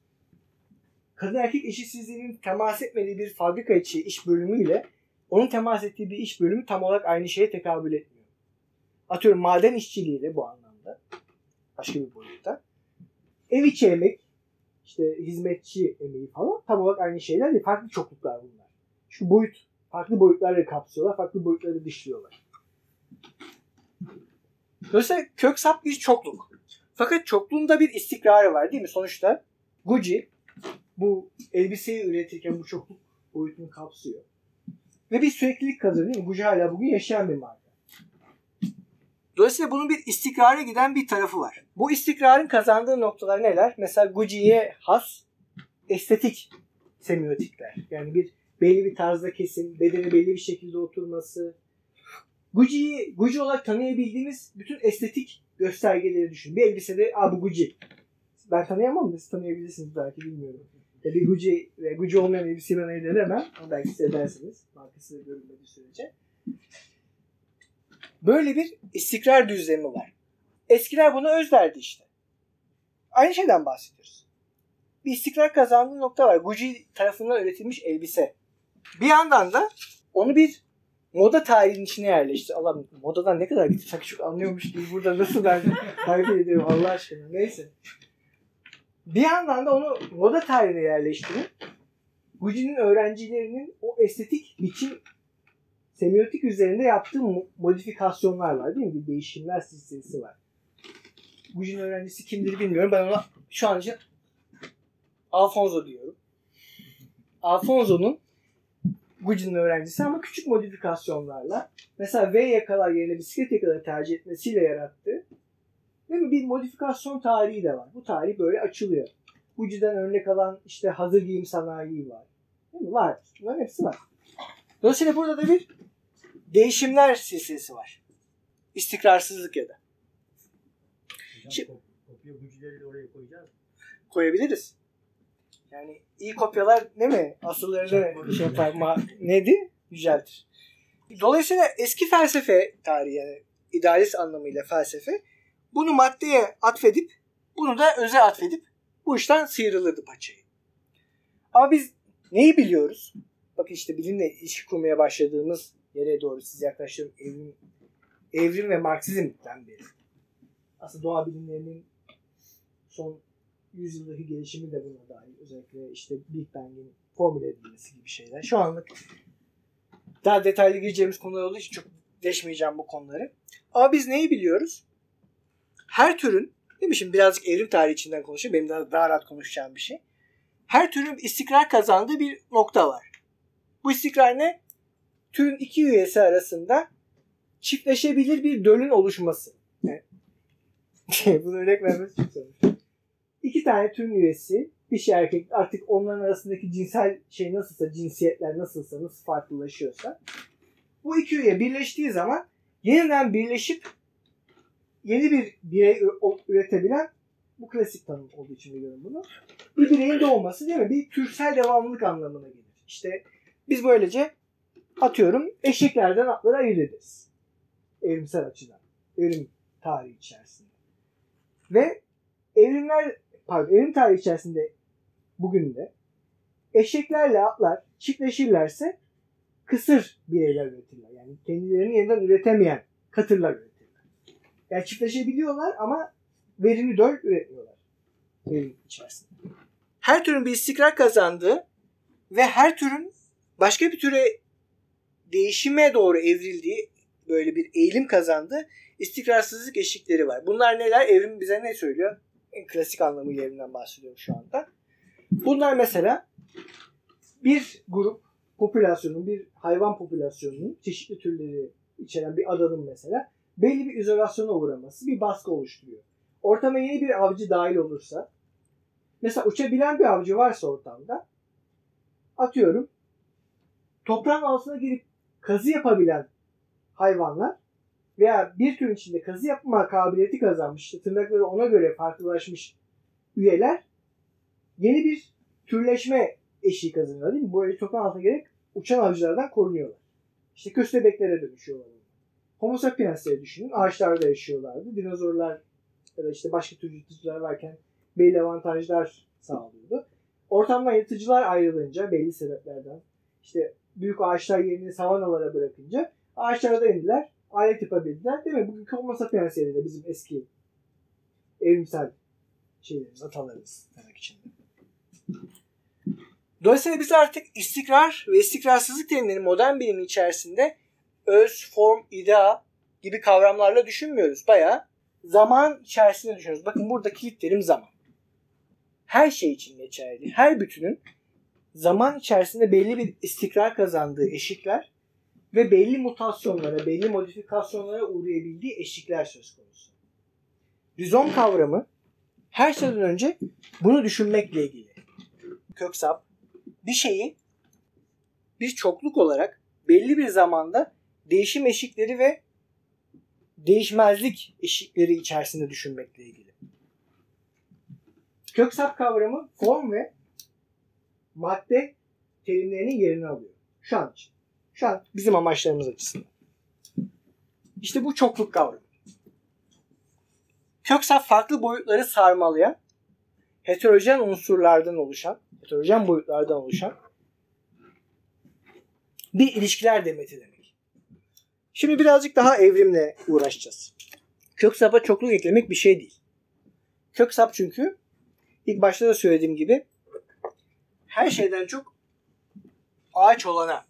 Kadın erkek eşitsizliğinin temas etmediği bir fabrika içi iş bölümüyle onun temas ettiği bir iş bölümü tam olarak aynı şeye tekabül etmiyor. Atıyorum maden işçiliğiyle bu anlamda başka bir boyutta. Ev içi emek, işte hizmetçi emeği falan tam olarak aynı şeyler değil. Farklı çokluklar bunlar. Şu boyut, farklı boyutları kapsıyorlar, farklı boyutları dışlıyorlar. Dolayısıyla kök sap bir çokluk. Fakat çokluğunda bir istikrarı var değil mi? Sonuçta Gucci bu elbiseyi üretirken bu çokluk boyutunu kapsıyor. Ve bir süreklilik kazanıyor değil mi? Gucci hala bugün yaşayan bir marka. Dolayısıyla bunun bir istikrara giden bir tarafı var. Bu istikrarın kazandığı noktalar neler? Mesela Gucci'ye has estetik semiotikler. Yani bir belli bir tarzda kesim, bedeni belli bir şekilde oturması. Gucci'yi Gucci olarak tanıyabildiğimiz bütün estetik göstergeleri düşün. Bir elbisede Aa, bu Gucci. Ben tanıyamam da siz tanıyabilirsiniz belki bilmiyorum. Ya bir Gucci ve Gucci olmayan elbiseyi ben ayırt edemem. Ama belki siz edersiniz. Markası görünmediği sürece. Böyle bir istikrar düzlemi var. Eskiler buna özlerdi işte. Aynı şeyden bahsediyoruz. Bir istikrar kazandığı nokta var. Gucci tarafından üretilmiş elbise. Bir yandan da onu bir moda tarihinin içine yerleşti. Allah modadan ne kadar gitti sanki çok anlıyormuş gibi burada nasıl ben tarif ediyorum Allah aşkına. Neyse. Bir yandan da onu moda tarihine yerleştirip Gucci'nin öğrencilerinin o estetik biçim semiotik üzerinde yaptığı mo- modifikasyonlar var değil mi? Bir değişimler silsilesi var. Gucci'nin öğrencisi kimdir bilmiyorum. Ben ona şu an için Alfonso diyorum. Alfonso'nun Gucci'nin öğrencisi ama küçük modifikasyonlarla mesela V yakalar yerine bisiklet yakaları tercih etmesiyle yarattığı değil mi? bir modifikasyon tarihi de var. Bu tarih böyle açılıyor. Gucci'den örnek alan işte hazır giyim sanayi var. Değil mi? Var. Bunların hepsi var. Dolayısıyla burada da bir değişimler silsilesi var. İstikrarsızlık ya da. Hocam Şi- kop- kopya Gucci'leri oraya koyacağız. Koyabiliriz. Yani iyi kopyalar ne mi? Asıllarını şey yapar. Ma- neydi? Yüceltir. Dolayısıyla eski felsefe tarihi yani idealist anlamıyla felsefe bunu maddeye atfedip Bunu da öze atfedip bu işten sıyrılırdı paçayı. Ama biz neyi biliyoruz? Bakın işte bilimle ilişki kurmaya başladığımız yere doğru siz yaklaştığım evrim, evrim ve Marksizmden beri. Aslında doğa bilimlerinin son yüzyıldaki gelişimi de buna dahil. Özellikle işte Big Bang'in formüle edilmesi gibi şeyler. Şu anlık daha detaylı gireceğimiz konular olduğu için çok deşmeyeceğim bu konuları. Ama biz neyi biliyoruz? Her türün, değil mi şimdi birazcık evrim tarihi içinden konuşayım. Benim daha, daha rahat konuşacağım bir şey. Her türün istikrar kazandığı bir nokta var. Bu istikrar ne? Türün iki üyesi arasında çiftleşebilir bir dölün oluşması. Bunu örnek vermesi çok zor. İki tane türün üyesi dişi şey erkek artık onların arasındaki cinsel şey nasılsa cinsiyetler nasılsa nasıl farklılaşıyorsa bu iki üye birleştiği zaman yeniden birleşip yeni bir birey üretebilen bu klasik tanım olduğu için biliyorum bunu. Bir bireyin doğması değil mi? Bir türsel devamlılık anlamına gelir. İşte biz böylece atıyorum eşeklerden atları ayırt ederiz. Evrimsel açıdan. Evrim tarihi içerisinde. Ve evrimler pardon, evrim tarihi içerisinde bugün de eşeklerle atlar çiftleşirlerse kısır bireyler üretirler. Yani kendilerini yeniden üretemeyen katırlar üretirler. Yani çiftleşebiliyorlar ama verimli döl üretmiyorlar. Evrim içerisinde. Her türün bir istikrar kazandığı ve her türün başka bir türe değişime doğru evrildiği böyle bir eğilim kazandığı istikrarsızlık eşikleri var. Bunlar neler? Evrim bize ne söylüyor? Klasik anlamıyla evrimden bahsediyorum şu anda. Bunlar mesela bir grup popülasyonun, bir hayvan popülasyonunun çeşitli türleri içeren bir adanın mesela belli bir izolasyona uğraması bir baskı oluşturuyor. Ortama yeni bir avcı dahil olursa mesela uçabilen bir avcı varsa ortamda atıyorum toprağın altına girip kazı yapabilen hayvanlar veya bir tür içinde kazı yapma kabiliyeti kazanmış, tırnakları ona göre farklılaşmış üyeler yeni bir türleşme eşiği kazanıyorlar değil mi? Böyle toprağın altına gerek uçan avcılardan korunuyorlar. İşte köstebeklere dönüşüyorlar. Homo sapiensleri düşünün. Ağaçlarda yaşıyorlardı. Dinozorlar ya da işte başka tür yırtıcılar varken belli avantajlar sağlıyordu. Ortamdan yırtıcılar ayrılınca belli sebeplerden işte büyük ağaçlar yerini savanalara bırakınca ağaçlara da indiler. Alet yapabildiler. Değil mi? Bugünkü Homo sapiensleri de bizim eski evrimsel şeylerimiz, atalarımız demek içinde. Dolayısıyla biz artık istikrar ve istikrarsızlık terimleri modern bilimin içerisinde öz, form, idea gibi kavramlarla düşünmüyoruz. Bayağı zaman içerisinde düşünüyoruz. Bakın burada kilit terim zaman. Her şey için geçerli. Her bütünün zaman içerisinde belli bir istikrar kazandığı eşikler ve belli mutasyonlara, belli modifikasyonlara uğrayabildiği eşikler söz konusu. Rizom kavramı her şeyden önce bunu düşünmekle ilgili. Köksap bir şeyi bir çokluk olarak belli bir zamanda değişim eşikleri ve değişmezlik eşikleri içerisinde düşünmekle ilgili. Köksap kavramı form ve madde terimlerinin yerini alıyor. Şu an için. Şu an bizim amaçlarımız açısından. İşte bu çokluk kavramı. Köksap farklı boyutları sarmalayan heterojen unsurlardan oluşan, heterojen boyutlardan oluşan bir ilişkiler demeti demek. Şimdi birazcık daha evrimle uğraşacağız. Köksap'a çokluk eklemek bir şey değil. Köksap çünkü ilk başta da söylediğim gibi her şeyden çok ağaç olana,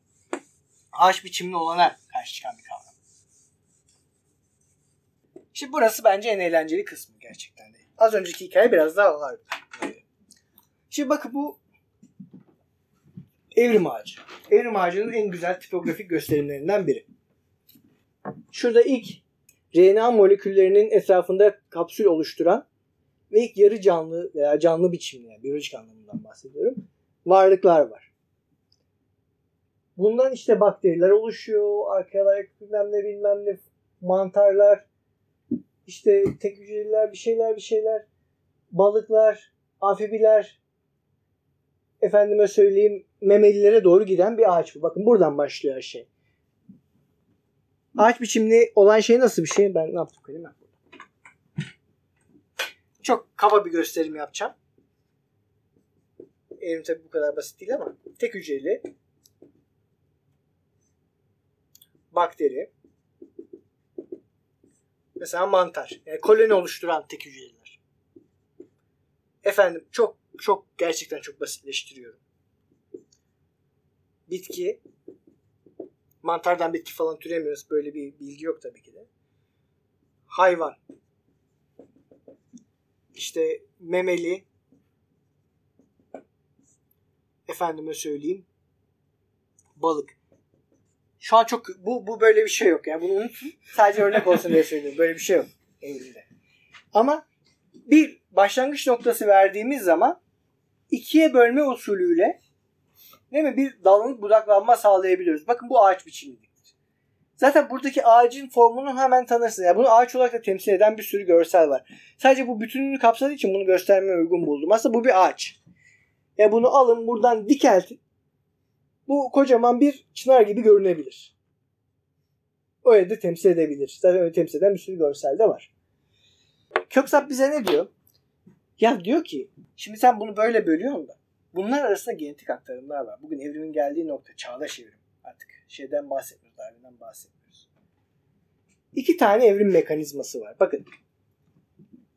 ağaç biçimli olana karşı çıkan bir kavram. Şimdi burası bence en eğlenceli kısmı gerçekten de. Az önceki hikaye biraz daha vardı. Şimdi bakın bu evrim ağacı. Evrim ağacının en güzel tipografik gösterimlerinden biri. Şurada ilk RNA moleküllerinin etrafında kapsül oluşturan ve ilk yarı canlı veya canlı biçimli yani biyolojik anlamından bahsediyorum. Varlıklar var. Bundan işte bakteriler oluşuyor, arkalar bilmem ne bilmem ne mantarlar, işte tek hücreliler bir şeyler bir şeyler, balıklar, amfibiler, efendime söyleyeyim memelilere doğru giden bir ağaç bu. Bakın buradan başlıyor her şey. Ağaç biçimli olan şey nasıl bir şey? Ben ne yaptım kalem Çok kaba bir gösterim yapacağım. Evrim tabi bu kadar basit değil ama tek hücreli bakteri mesela mantar yani koloni oluşturan tek hücreliler. Efendim çok çok gerçekten çok basitleştiriyorum. Bitki mantardan bitki falan türemiyoruz. Böyle bir bilgi yok tabii ki de. Hayvan. İşte memeli efendime söyleyeyim balık. Şu an çok bu bu böyle bir şey yok yani bunu unutun. Sadece örnek olsun diye söylüyorum. Böyle bir şey yok evrimde. Ama bir başlangıç noktası verdiğimiz zaman ikiye bölme usulüyle değil mi bir dalın budaklanma sağlayabiliyoruz. Bakın bu ağaç biçimidir. Zaten buradaki ağacın formunu hemen tanırsınız. Yani bunu ağaç olarak da temsil eden bir sürü görsel var. Sadece bu bütününü kapsadığı için bunu göstermeye uygun buldum. Aslında bu bir ağaç. Ya bunu alın buradan dikeltin. Bu kocaman bir çınar gibi görünebilir. Öyle de temsil edebilir. Zaten öyle temsil eden bir sürü görsel de var. Köksap bize ne diyor? Ya diyor ki şimdi sen bunu böyle bölüyorsun da bunlar arasında genetik aktarımlar var. Bugün evrimin geldiği nokta çağdaş evrim. Artık şeyden bahsetmiyoruz, Darwin'den bahsetmiyoruz. İki tane evrim mekanizması var. Bakın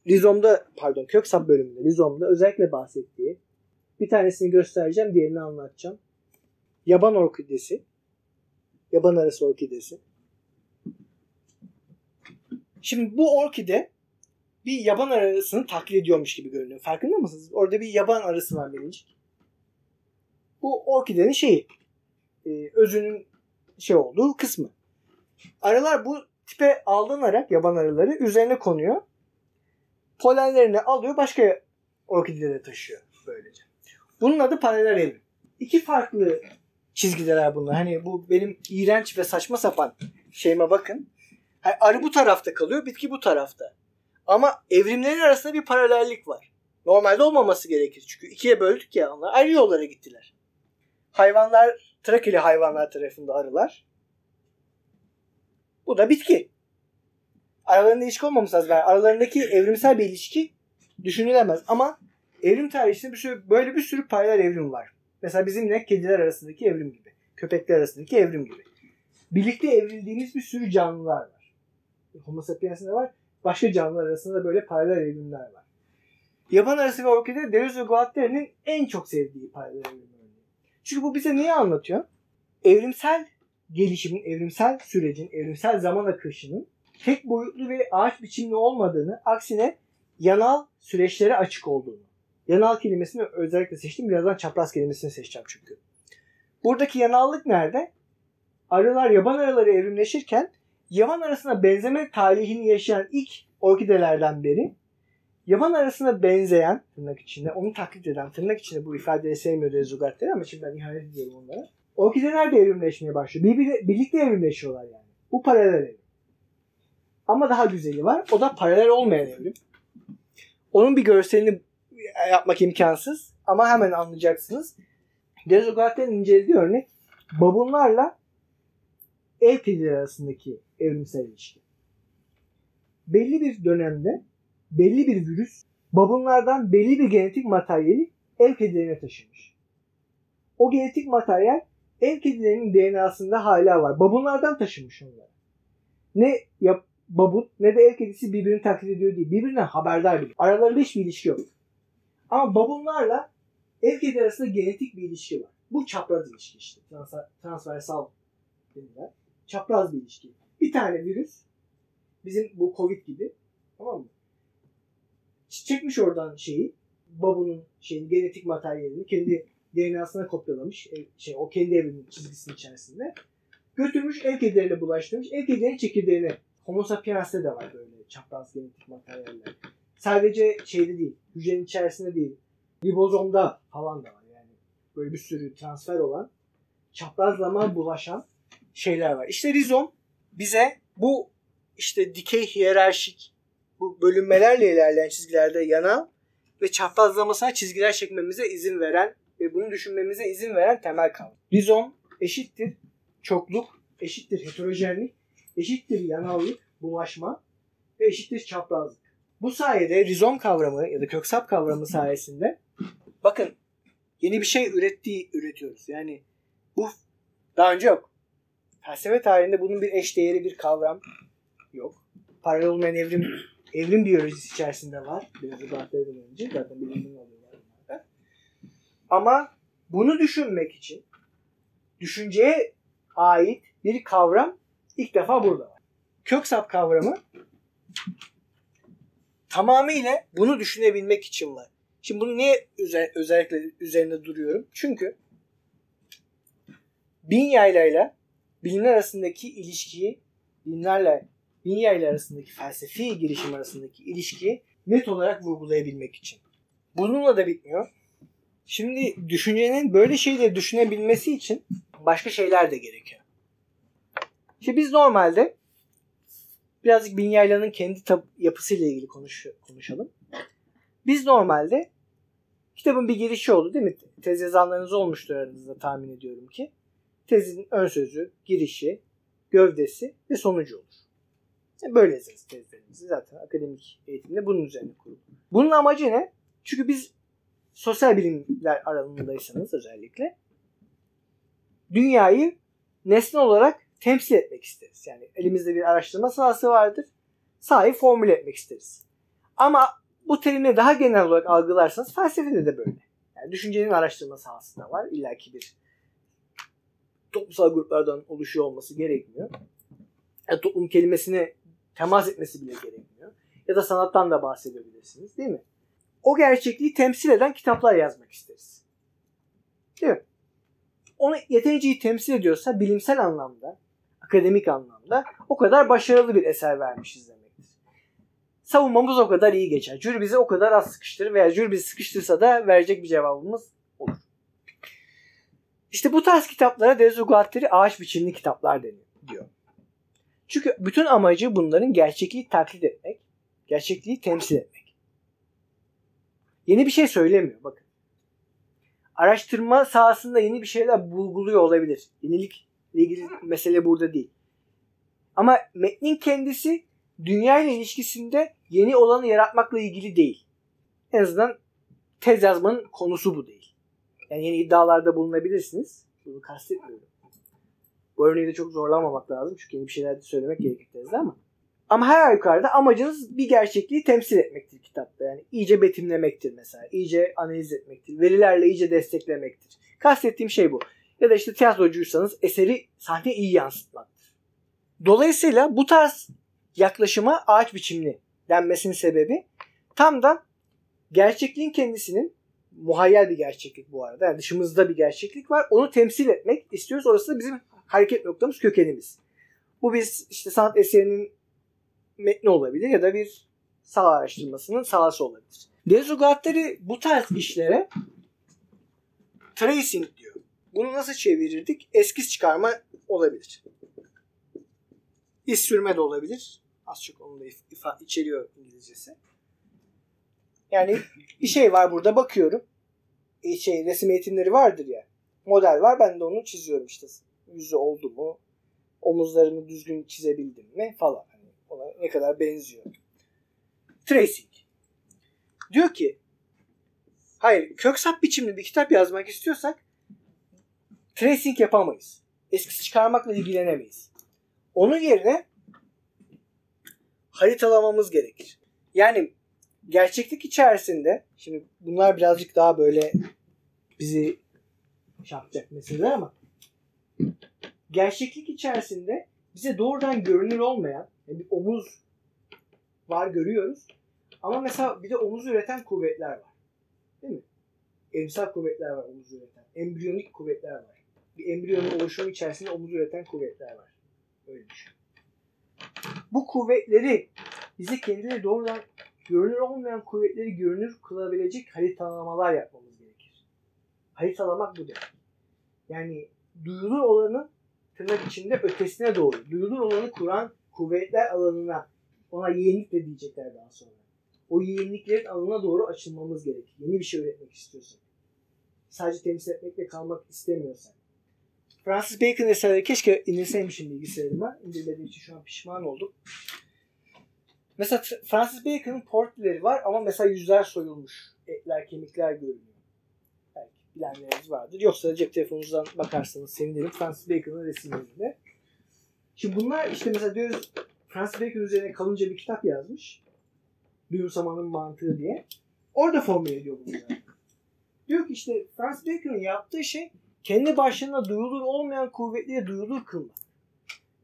rizomda pardon köksap bölümünde rizomda özellikle bahsettiği bir tanesini göstereceğim, diğerini anlatacağım. Yaban orkidesi. Yaban arası orkidesi. Şimdi bu orkide bir yaban arasını taklit ediyormuş gibi görünüyor. Farkında mısınız? Orada bir yaban arısı var minicik. Bu orkidenin şeyi. E, özünün şey olduğu kısmı. Arılar bu tipe aldanarak yaban arıları üzerine konuyor. Polenlerini alıyor başka orkidelere taşıyor böylece. Bunun adı paralel. İki farklı çizgiler bunlar. Hani bu benim iğrenç ve saçma sapan şeyime bakın. Hani arı bu tarafta kalıyor, bitki bu tarafta. Ama evrimlerin arasında bir paralellik var. Normalde olmaması gerekir. Çünkü ikiye böldük ya onlar. Ayrı yollara gittiler. Hayvanlar, trakeli hayvanlar tarafında arılar. Bu da bitki. Aralarında ilişki olmaması lazım. Yani aralarındaki evrimsel bir ilişki düşünülemez. Ama evrim tarihinde bir sürü, böyle bir sürü paralel evrim var. Mesela bizimle kediler arasındaki evrim gibi. Köpekler arasındaki evrim gibi. Birlikte evrildiğimiz bir sürü canlılar var. Homo sapiens'inde var. Başka canlılar arasında da böyle paralel evrimler var. Yaban arası ve orkide Deleuze Guattari'nin en çok sevdiği paralel evrim. Çünkü bu bize neyi anlatıyor? Evrimsel gelişimin, evrimsel sürecin, evrimsel zaman akışının tek boyutlu ve ağaç biçimli olmadığını, aksine yanal süreçlere açık olduğunu. Yanal kelimesini özellikle seçtim. Birazdan çapraz kelimesini seçeceğim çünkü. Buradaki yanallık nerede? Arılar, yaban arıları evrimleşirken yaban arasına benzeme talihini yaşayan ilk orkidelerden beri yaban arasına benzeyen tırnak içinde onu taklit eden tırnak içinde bu ifadeyi sevmiyor diye ama şimdi ben ihanet ediyorum onlara. Orkideler de evrimleşmeye başlıyor. Birbiri, birlikte evrimleşiyorlar yani. Bu paralel evrim. Ama daha güzeli var. O da paralel olmayan evrim. Onun bir görselini yapmak imkansız ama hemen anlayacaksınız. Dezogat'ın incelediği örnek babunlarla ev kedileri arasındaki evrimsel ilişki. Belli bir dönemde belli bir virüs babunlardan belli bir genetik materyali ev kedilerine taşımış. O genetik materyal ev kedilerinin DNA'sında hala var. Babunlardan taşımış onları. Ne yap babun ne de ev kedisi birbirini taklit ediyor değil. Birbirinden haberdar bile. Aralarında hiçbir ilişki yok. Ama babunlarla ev kedi arasında genetik bir ilişki var. Bu çapraz ilişki işte. Transfer, transversal denilen. Çapraz bir ilişki. Bir tane virüs bizim bu Covid gibi tamam mı? Çekmiş oradan şeyi babunun şeyin genetik materyalini kendi DNA'sına kopyalamış. Şey, o kendi evinin çizgisinin içerisinde. Götürmüş ev kedilerine bulaştırmış. Ev kedilerin çekirdeğini Homo sapiens'te de var böyle çapraz genetik materyaller. Sadece şeyde değil, hücrenin içerisinde değil, ribozomda falan da var yani. Böyle bir sürü transfer olan, çaprazlama bulaşan şeyler var. İşte rizom bize bu işte dikey hiyerarşik bu bölünmelerle ilerleyen çizgilerde yanal ve çaprazlamasına çizgiler çekmemize izin veren ve bunu düşünmemize izin veren temel kavram. Rizom eşittir çokluk, eşittir heterojenlik, eşittir yanallık, bulaşma ve eşittir çaprazlık. Bu sayede rizom kavramı ya da köksap kavramı sayesinde bakın yeni bir şey ürettiği üretiyoruz. Yani bu daha önce yok. Felsefe tarihinde bunun bir eş değeri bir kavram yok. Paralel olmayan evrim evrim biyolojisi içerisinde var. Biraz uzatlardan önce zaten bilimin oluyorlar bunlarda. Ama bunu düşünmek için düşünceye ait bir kavram ilk defa burada var. Köksap kavramı tamamıyla bunu düşünebilmek için var. Şimdi bunu niye özel, özellikle üzerinde duruyorum? Çünkü bin yaylayla bilimler arasındaki ilişkiyi bilimlerle bin yayla arasındaki felsefi girişim arasındaki ilişkiyi net olarak vurgulayabilmek için. Bununla da bitmiyor. Şimdi düşüncenin böyle şeyleri düşünebilmesi için başka şeyler de gerekiyor. Şimdi biz normalde birazcık Bin Yayla'nın kendi yapısıyla ilgili konuş konuşalım. Biz normalde kitabın bir girişi oldu değil mi? Tez yazanlarınız olmuştur aranızda tahmin ediyorum ki. Tezin ön sözü, girişi, gövdesi ve sonucu olur. E, Böyle yazarız tezlerimizi zaten akademik eğitimde bunun üzerine kurulu. Bunun amacı ne? Çünkü biz sosyal bilimler alanındaysanız özellikle dünyayı nesne olarak temsil etmek isteriz. Yani elimizde bir araştırma sahası vardır. Sahayı formüle etmek isteriz. Ama bu terimi daha genel olarak algılarsanız felsefede de böyle. Yani düşüncenin araştırma sahası da var. İlla ki bir toplumsal gruplardan oluşuyor olması gerekmiyor. Yani toplum kelimesine temas etmesi bile gerekmiyor. Ya da sanattan da bahsedebilirsiniz değil mi? O gerçekliği temsil eden kitaplar yazmak isteriz. Değil mi? Onu yeterince temsil ediyorsa bilimsel anlamda, akademik anlamda o kadar başarılı bir eser vermişiz demektir. Savunmamız o kadar iyi geçer. Jüri bizi o kadar az sıkıştırır veya jüri bizi sıkıştırsa da verecek bir cevabımız olur. İşte bu tarz kitaplara Dezugatleri ağaç biçimli kitaplar deniyor diyor. Çünkü bütün amacı bunların gerçekliği taklit etmek, gerçekliği temsil etmek. Yeni bir şey söylemiyor bakın. Araştırma sahasında yeni bir şeyler bulguluyor olabilir. Yenilikle ilgili mesele burada değil. Ama metnin kendisi dünya ile ilişkisinde yeni olanı yaratmakla ilgili değil. En azından tez yazmanın konusu bu değil. Yani yeni iddialarda bulunabilirsiniz. Bunu kastetmiyorum. Bu örneği de çok zorlamamak lazım. Çünkü yeni bir şeyler de söylemek gerekir ama. Ama her halükarda amacınız bir gerçekliği temsil etmektir kitapta. Yani iyice betimlemektir mesela. iyice analiz etmektir. Verilerle iyice desteklemektir. Kastettiğim şey bu. Ya da işte tiyatrocuysanız eseri sahne iyi yansıtmaktır. Dolayısıyla bu tarz yaklaşıma ağaç biçimli denmesinin sebebi tam da gerçekliğin kendisinin muhayyel bir gerçeklik bu arada. Yani dışımızda bir gerçeklik var. Onu temsil etmek istiyoruz. Orası da bizim hareket noktamız, kökenimiz. Bu biz işte sanat eserinin metni olabilir ya da bir saha araştırmasının sahası olabilir. Dezugatleri bu tarz işlere tracing. Bunu nasıl çevirirdik? Eskiz çıkarma olabilir. İz sürme de olabilir. Az çok onu da ifa içeriyor İngilizcesi. Yani bir şey var burada bakıyorum. E şey resim eğitimleri vardır ya. Model var ben de onu çiziyorum işte. Yüzü oldu mu? Omuzlarını düzgün çizebildim mi? Falan. Hani ona ne kadar benziyor. Tracing. Diyor ki hayır köksap biçimli bir kitap yazmak istiyorsak tracing yapamayız. Eskisi çıkarmakla ilgilenemeyiz. Onun yerine haritalamamız gerekir. Yani gerçeklik içerisinde şimdi bunlar birazcık daha böyle bizi şey yapacak meseleler ama gerçeklik içerisinde bize doğrudan görünür olmayan yani bir omuz var görüyoruz. Ama mesela bir de omuz üreten kuvvetler var. Değil mi? Emsal kuvvetler var omuz üreten. Embriyonik kuvvetler var. Bir embriyonun oluşumu içerisinde omuz üreten kuvvetler var. Öyle düşün. Bu kuvvetleri bize kendileri doğrudan görünür olmayan kuvvetleri görünür kılabilecek haritalamalar yapmamız gerekir. Haritalamak bu demek. Yani duyulur olanın tırnak içinde ötesine doğru. Duyulur olanı kuran kuvvetler alanına ona yeğenlik de diyecekler daha sonra. O yeğenliklerin alanına doğru açılmamız gerekir. Yeni bir şey öğretmek istiyorsan. Sadece temsil etmekle kalmak istemiyorsan. Francis Bacon eserleri keşke indirseymişim bilgisayarıma. İndirmediğim için şu an pişman oldum. Mesela Francis Bacon'ın portreleri var ama mesela yüzler soyulmuş. Etler, kemikler görünüyor. Belki bilenleriniz vardır. Yoksa cep telefonunuzdan bakarsanız sevinirim. Francis Bacon'ın resimlerinde. Şimdi bunlar işte mesela diyoruz Francis Bacon üzerine kalınca bir kitap yazmış. Duyumsamanın mantığı diye. Orada formüle ediyor bunları. Diyor ki işte Francis Bacon'ın yaptığı şey kendi başına duyulur olmayan kuvvetleri duyulur kılmak.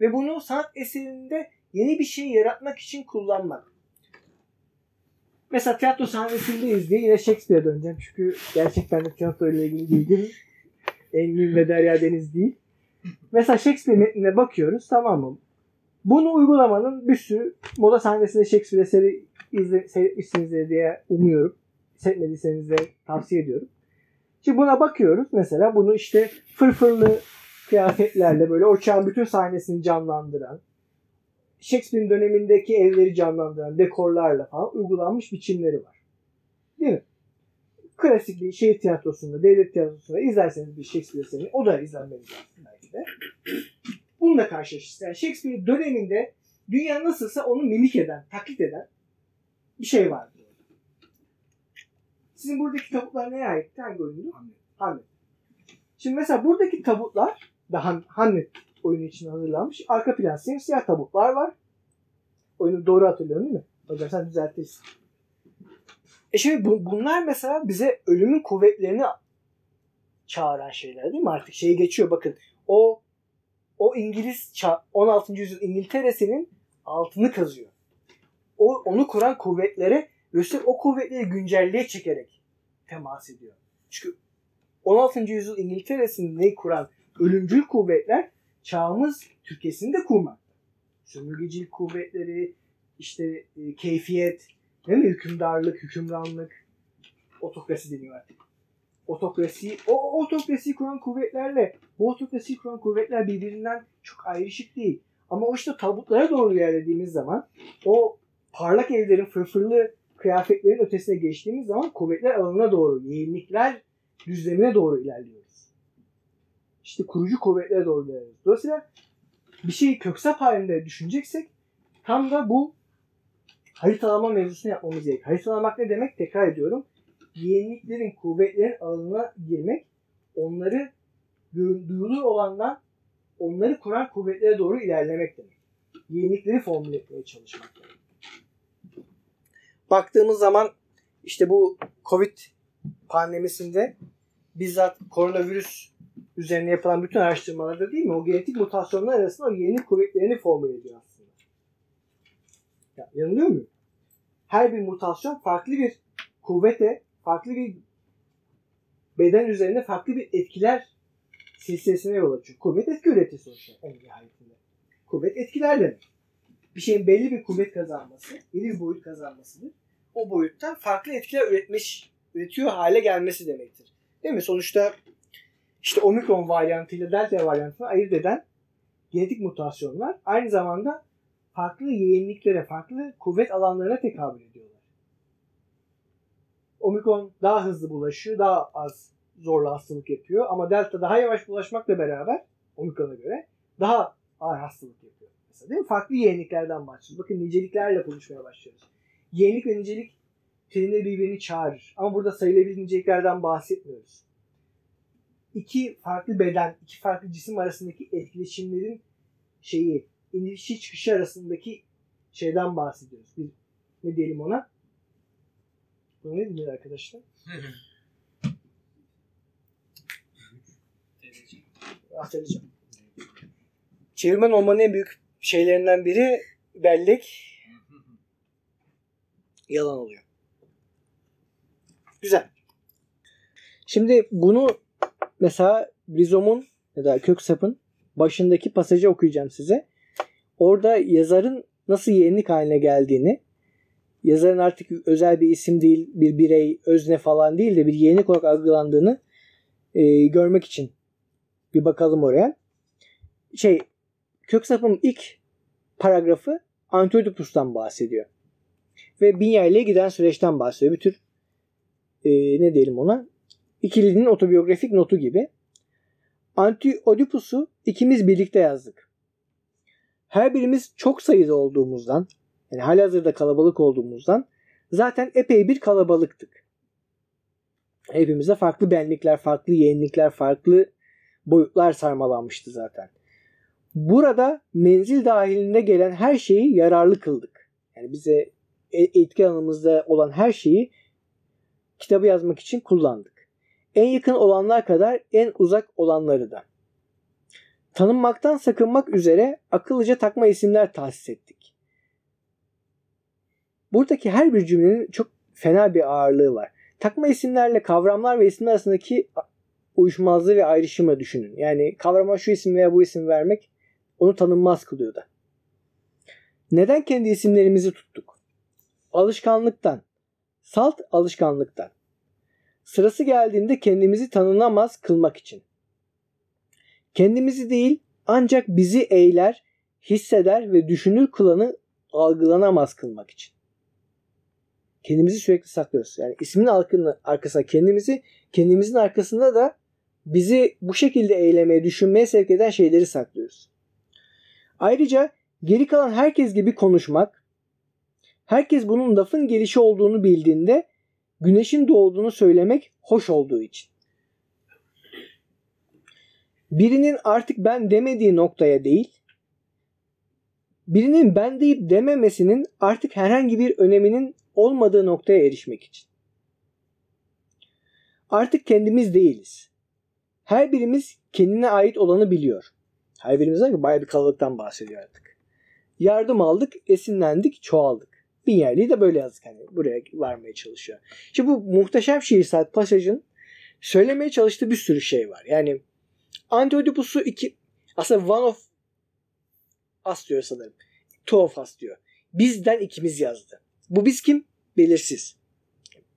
Ve bunu sanat eserinde yeni bir şey yaratmak için kullanmak. Mesela tiyatro sahnesindeyiz diye yine Shakespeare'e döneceğim. Çünkü gerçekten de tiyatro ile ilgili bilgim Engin ve Derya Deniz değil. Mesela Shakespeare metnine bakıyoruz tamam mı? Bunu uygulamanın bir sürü moda sahnesinde Shakespeare eseri izle, seyretmişsinizdir diye umuyorum. Seyretmediyseniz de tavsiye ediyorum. Şimdi buna bakıyoruz. Mesela bunu işte fırfırlı kıyafetlerle böyle o çağın bütün sahnesini canlandıran, Shakespeare'in dönemindeki evleri canlandıran dekorlarla falan uygulanmış biçimleri var. Değil mi? Klasik bir şehir tiyatrosunda, devlet tiyatrosunda izlerseniz bir Shakespeare eserini o da izlenmeniz lazım belki de. Bununla karşılaşırsınız. Yani Shakespeare döneminde dünya nasılsa onu mimik eden, taklit eden bir şey vardı. Sizin buradaki tabutlar neye ait? Hangi oyundu? Hamlet. Şimdi mesela buradaki tabutlar da Ham- Hamlet oyunu için hazırlanmış. Arka plan siyah, siyah tabutlar var. Oyunu doğru hatırlıyorum değil mi? Hocam sen düzeltirsin. E şimdi bu- bunlar mesela bize ölümün kuvvetlerini çağıran şeyler değil mi? Artık şeyi geçiyor bakın. O o İngiliz ça- 16. yüzyıl İngiltere'sinin altını kazıyor. O onu kuran kuvvetlere ve üstelik o kuvvetleri güncelliğe çekerek temas ediyor. Çünkü 16. yüzyıl İngiltere'sini kuran ölümcül kuvvetler çağımız Türkiye'sini de kurmakta. Sömürgecilik kuvvetleri, işte e, keyfiyet, değil mi? Hükümdarlık, hükümranlık, otokrasi deniyor artık. Otokrasi, o otokrasiyi kuran kuvvetlerle bu otokrasiyi kuran kuvvetler birbirinden çok ayrışık değil. Ama o işte tabutlara doğru ilerlediğimiz zaman o parlak evlerin fırfırlı kıyafetlerin ötesine geçtiğimiz zaman kuvvetler alanına doğru, yeğenlikler düzlemine doğru ilerliyoruz. İşte kurucu kuvvetlere doğru ilerliyoruz. Dolayısıyla bir şeyi köksap halinde düşüneceksek tam da bu haritalama mevzusunu yapmamız gerek. Haritalamak ne demek? Tekrar ediyorum. Yeğenliklerin, kuvvetlerin alanına girmek, onları duyulur olandan onları kuran kuvvetlere doğru ilerlemek demek. Yeğenlikleri formüle etmeye çalışmak demek. Baktığımız zaman işte bu Covid pandemisinde bizzat koronavirüs üzerine yapılan bütün araştırmalarda değil mi? O genetik mutasyonlar arasında o yeni kuvvetlerini formüle ediyor aslında. Ya, yanılıyor muyum? Her bir mutasyon farklı bir kuvvete, farklı bir beden üzerine farklı bir etkiler silsilesine yol açıyor. Kuvvet etki üretir sonuçta en nihayetinde. Kuvvet etkiler demek. Bir şeyin belli bir kuvvet kazanması, yeni bir boyut kazanmasıdır. O boyuttan farklı etkiler üretmiş, üretiyor hale gelmesi demektir. Değil mi? Sonuçta işte omikron varyantı ile delta varyantını ayırt eden genetik mutasyonlar aynı zamanda farklı yeğenliklere, farklı kuvvet alanlarına tekabül ediyorlar. Omikron daha hızlı bulaşıyor, daha az zorlu hastalık yapıyor ama delta daha yavaş bulaşmakla beraber omikron'a göre daha ağır hastalık yapıyor. Mesela değil mi? Farklı yeğenliklerden başlıyoruz. Bakın niceliklerle konuşmaya başlıyoruz. Yeğenlik ve nicelik terimleri birbirini çağırır. Ama burada sayılabilir niceliklerden bahsetmiyoruz. İki farklı beden, iki farklı cisim arasındaki etkileşimlerin şeyi, inişi çıkışı arasındaki şeyden bahsediyoruz. Bir, ne diyelim ona? Bu ne denir arkadaşlar? Hatırlayacağım. Çevirmen olmanın en büyük şeylerinden biri bellek yalan oluyor. Güzel. Şimdi bunu mesela rizomun ya da kök sapın başındaki pasajı okuyacağım size. Orada yazarın nasıl yeğenlik haline geldiğini, yazarın artık özel bir isim değil, bir birey, özne falan değil de bir yeğenlik olarak algılandığını e, görmek için bir bakalım oraya. Şey, kök sapın ilk paragrafı Antioidipus'tan bahsediyor. Ve Binya ile giden süreçten bahsediyor. Bir tür e, ne diyelim ona ikilinin otobiyografik notu gibi. Antioidipus'u ikimiz birlikte yazdık. Her birimiz çok sayıda olduğumuzdan Yani halihazırda kalabalık olduğumuzdan zaten epey bir kalabalıktık. Hepimize farklı benlikler, farklı yeğenlikler, farklı boyutlar sarmalanmıştı zaten. Burada menzil dahilinde gelen her şeyi yararlı kıldık. Yani bize e- etki alanımızda olan her şeyi kitabı yazmak için kullandık. En yakın olanlar kadar en uzak olanları da. Tanınmaktan sakınmak üzere akıllıca takma isimler tahsis ettik. Buradaki her bir cümlenin çok fena bir ağırlığı var. Takma isimlerle kavramlar ve isimler arasındaki uyuşmazlığı ve ayrışımı düşünün. Yani kavrama şu isim veya bu isim vermek onu tanınmaz kılıyor da. Neden kendi isimlerimizi tuttuk? Alışkanlıktan. Salt alışkanlıktan. Sırası geldiğinde kendimizi tanınamaz kılmak için. Kendimizi değil ancak bizi eyler, hisseder ve düşünür kılanı algılanamaz kılmak için. Kendimizi sürekli saklıyoruz. Yani ismin arkasında kendimizi, kendimizin arkasında da bizi bu şekilde eylemeye, düşünmeye sevk eden şeyleri saklıyoruz. Ayrıca geri kalan herkes gibi konuşmak, herkes bunun lafın gelişi olduğunu bildiğinde güneşin doğduğunu söylemek hoş olduğu için. Birinin artık ben demediği noktaya değil, birinin ben deyip dememesinin artık herhangi bir öneminin olmadığı noktaya erişmek için. Artık kendimiz değiliz. Her birimiz kendine ait olanı biliyor. Her birimiz ki bayağı bir kalabalıktan bahsediyor artık. Yardım aldık, esinlendik, çoğaldık. Bin yerliği de böyle yazdık. Hani buraya varmaya çalışıyor. Şimdi bu muhteşem şiirsel pasajın söylemeye çalıştığı bir sürü şey var. Yani Antioidipus'u iki aslında one of us diyor sanırım. Two of us diyor. Bizden ikimiz yazdı. Bu biz kim? Belirsiz.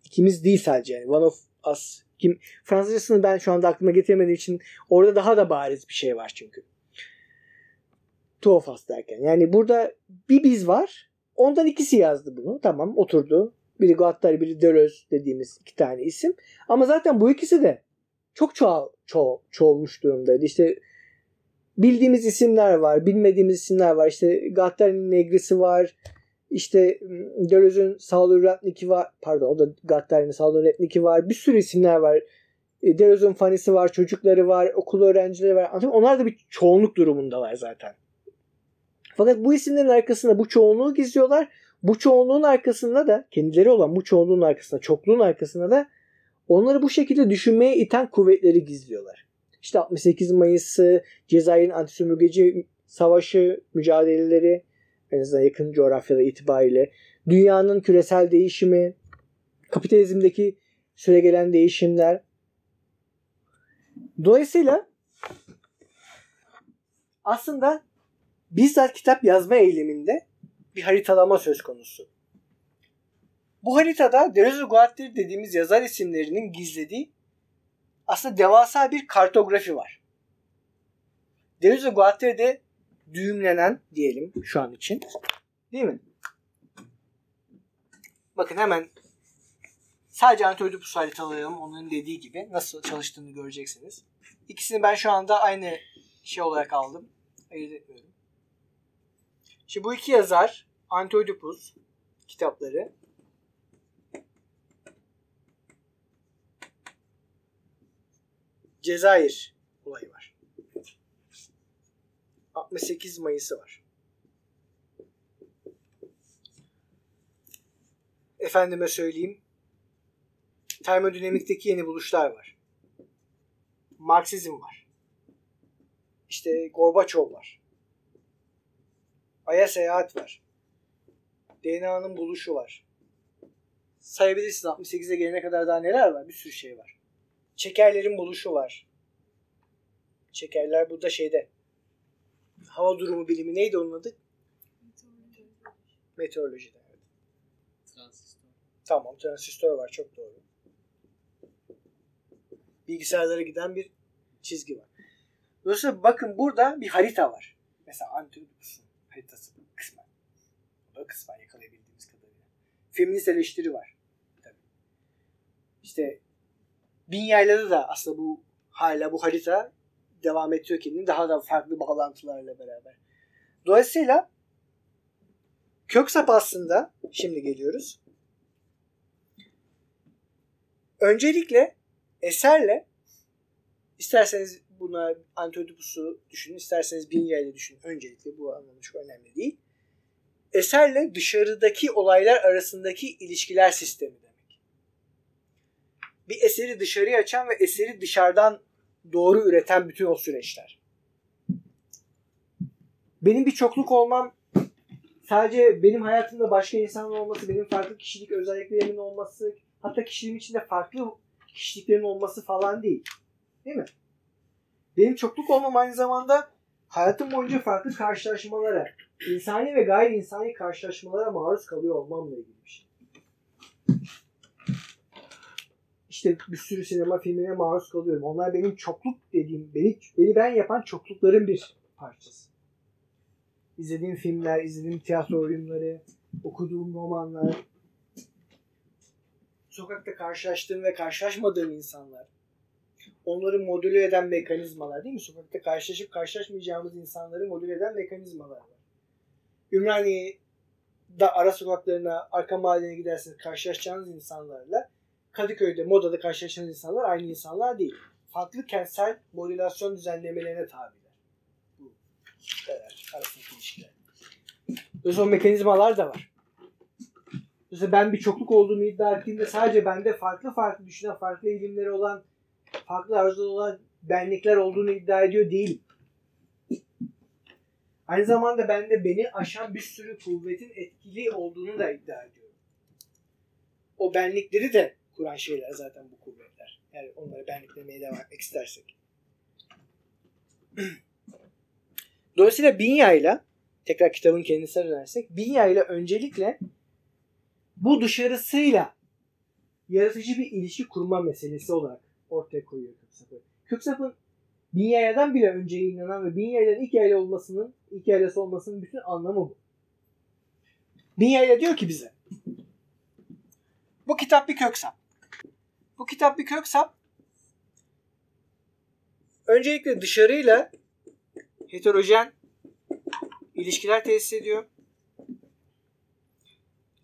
İkimiz değil sadece yani. One of us. Kim? Fransızcasını ben şu anda aklıma getiremediğim için orada daha da bariz bir şey var çünkü. Two of us derken. Yani burada bir biz var. Ondan ikisi yazdı bunu. Tamam oturdu. Biri Guattari, biri Deleuze dediğimiz iki tane isim. Ama zaten bu ikisi de çok çoğal, ço çoğulmuş durumdaydı. İşte bildiğimiz isimler var, bilmediğimiz isimler var. İşte Gattari'nin Negrisi var. İşte Deleuze'ün Salur var. Pardon o da Gattari'nin Salur var. Bir sürü isimler var. E, Deleuze'ün fanisi var, çocukları var, okul öğrencileri var. Onlar da bir çoğunluk durumundalar zaten. Fakat bu isimlerin arkasında bu çoğunluğu gizliyorlar. Bu çoğunluğun arkasında da kendileri olan bu çoğunluğun arkasında, çokluğun arkasında da onları bu şekilde düşünmeye iten kuvvetleri gizliyorlar. İşte 68 Mayıs'ı, Cezayir'in antisömürgeci savaşı, mücadeleleri, en azından yakın coğrafyada itibariyle, dünyanın küresel değişimi, kapitalizmdeki süre gelen değişimler. Dolayısıyla aslında bizzat kitap yazma eyleminde bir haritalama söz konusu. Bu haritada Deleuze Guattari dediğimiz yazar isimlerinin gizlediği aslında devasa bir kartografi var. Deleuze Guattari'de düğümlenen diyelim şu an için. Değil mi? Bakın hemen sadece Antiodipus haritalayalım onların dediği gibi nasıl çalıştığını göreceksiniz. İkisini ben şu anda aynı şey olarak aldım. Ayırt etmiyorum. Şimdi bu iki yazar Antioidipus kitapları Cezayir olayı var. 68 Mayıs'ı var. Efendime söyleyeyim. Termodinamikteki yeni buluşlar var. Marksizm var. İşte Gorbaçov var. Ay'a seyahat var. DNA'nın buluşu var. Sayabilirsiniz 68'e gelene kadar daha neler var? Bir sürü şey var. Çekerlerin buluşu var. Çekerler burada şeyde. Hava durumu bilimi neydi onun adı? Meteorolojide. Evet. Transistör. Tamam transistör var çok doğru. Bilgisayarlara giden bir çizgi var. Dolayısıyla bakın burada bir harita var. Mesela Antiochus'un haritası kısmen. O da kısmen yakalayabildiğimiz kadarıyla. Feminist eleştiri var. Tabii. İşte bin yaylarda da aslında bu hala bu harita devam ediyor kendini daha da farklı bağlantılarla beraber. Dolayısıyla Köksap aslında şimdi geliyoruz. Öncelikle eserle isterseniz buna Antiochus'u düşünün, isterseniz Binya ile düşünün. Öncelikle bu anlamda çok önemli değil. Eserle dışarıdaki olaylar arasındaki ilişkiler sistemi demek. Bir eseri dışarıya açan ve eseri dışarıdan doğru üreten bütün o süreçler. Benim bir çokluk olmam sadece benim hayatımda başka insanlar olması, benim farklı kişilik özelliklerimin olması, hatta kişiliğim içinde farklı kişiliklerin olması falan değil. Değil mi? Benim çokluk olmam aynı zamanda hayatım boyunca farklı karşılaşmalara, insani ve gayri insani karşılaşmalara maruz kalıyor olmamla ilgili bir şey. İşte bir sürü sinema filmine maruz kalıyorum. Onlar benim çokluk dediğim, beni, beni ben yapan çoklukların bir parçası. İzlediğim filmler, izlediğim tiyatro oyunları, okuduğum romanlar, sokakta karşılaştığım ve karşılaşmadığım insanlar, onları modüle eden mekanizmalar değil mi? Sokakta karşılaşıp karşılaşmayacağımız insanları modüle eden mekanizmalar var. Ümraniye da ara sokaklarına, arka mahallene giderseniz karşılaşacağınız insanlarla Kadıköy'de, Moda'da karşılaşacağınız insanlar aynı insanlar değil. Farklı kentsel modülasyon düzenlemelerine tabiler. Bu şeyler, arasındaki ilişkiler. O mekanizmalar da var. Dolayısıyla ben bir çokluk olduğumu iddia ettiğimde sadece bende farklı farklı düşünen, farklı eğilimleri olan, farklı arzuları olan benlikler olduğunu iddia ediyor değilim. Aynı zamanda bende beni aşan bir sürü kuvvetin etkili olduğunu da iddia ediyorum. O benlikleri de kuran şeyler zaten bu kuvvetler. Yani onları benlik demeye devam etmek istersek. Dolayısıyla Binya ile tekrar kitabın kendisine dönersek Binya ile öncelikle bu dışarısıyla yaratıcı bir ilişki kurma meselesi olarak ortaya koyuyor Köksap'ı. Köksap'ın Binya'dan bile önce inanan ve Binya'dan ilk yayla olmasının, ilk yaylası olmasının bütün anlamı bu. Binya'yla diyor ki bize bu kitap bir köksap. Bu kitap bir köksap. Öncelikle dışarıyla heterojen ilişkiler tesis ediyor.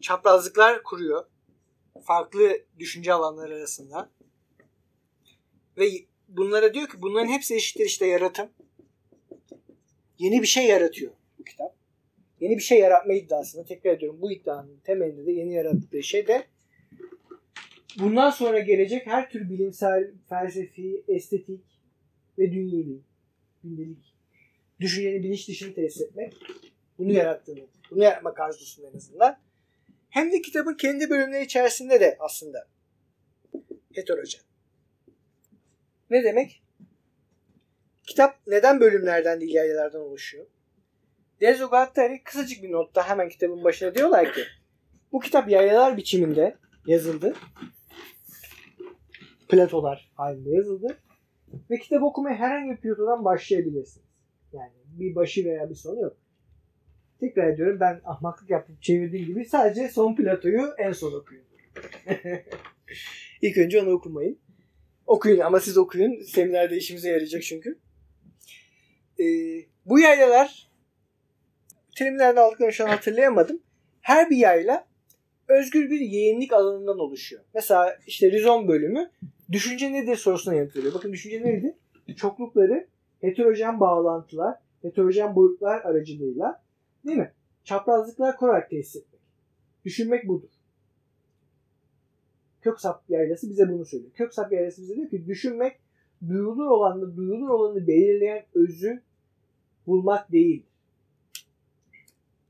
Çaprazlıklar kuruyor. Farklı düşünce alanları arasında. Ve bunlara diyor ki bunların hepsi eşittir işte yaratım. Yeni bir şey yaratıyor bu kitap. Yeni bir şey yaratma iddiasında tekrar ediyorum bu iddianın temelinde de yeni yarattığı şey de bundan sonra gelecek her tür bilimsel, felsefi, estetik ve dünyevi, gündelik düşüncenin bilinç dışını tesis etmek. Bunu yarattığını, bunu yaratmak arzusunda en azından. Hem de kitabın kendi bölümleri içerisinde de aslında heterojen. Ne demek? Kitap neden bölümlerden değil yaylardan oluşuyor? Dezo kısacık bir notta hemen kitabın başına diyorlar ki bu kitap yaylalar biçiminde yazıldı. Platolar halinde yazıldı. Ve kitap okumaya herhangi bir platodan başlayabilirsiniz. Yani bir başı veya bir sonu yok. Tekrar ediyorum ben ahmaklık yapıp çevirdiğim gibi sadece son platoyu en son okuyun. İlk önce onu okumayın. Okuyun ama siz okuyun. Seminerde işimize yarayacak çünkü. Ee, bu yaylalar terimlerden aldıklarını şu an hatırlayamadım. Her bir yayla özgür bir yayınlık alanından oluşuyor. Mesela işte rizom bölümü düşünce nedir sorusuna yanıt veriyor. Bakın düşünce neydi? Çoklukları heterojen bağlantılar, heterojen boyutlar aracılığıyla değil mi? Çaprazlıklar kurarak tesis etmek. Düşünmek budur. Köksap yaylası bize bunu söylüyor. Köksap yaylası bize diyor ki düşünmek duyulur olanı, duyulur olanı belirleyen özü bulmak değil.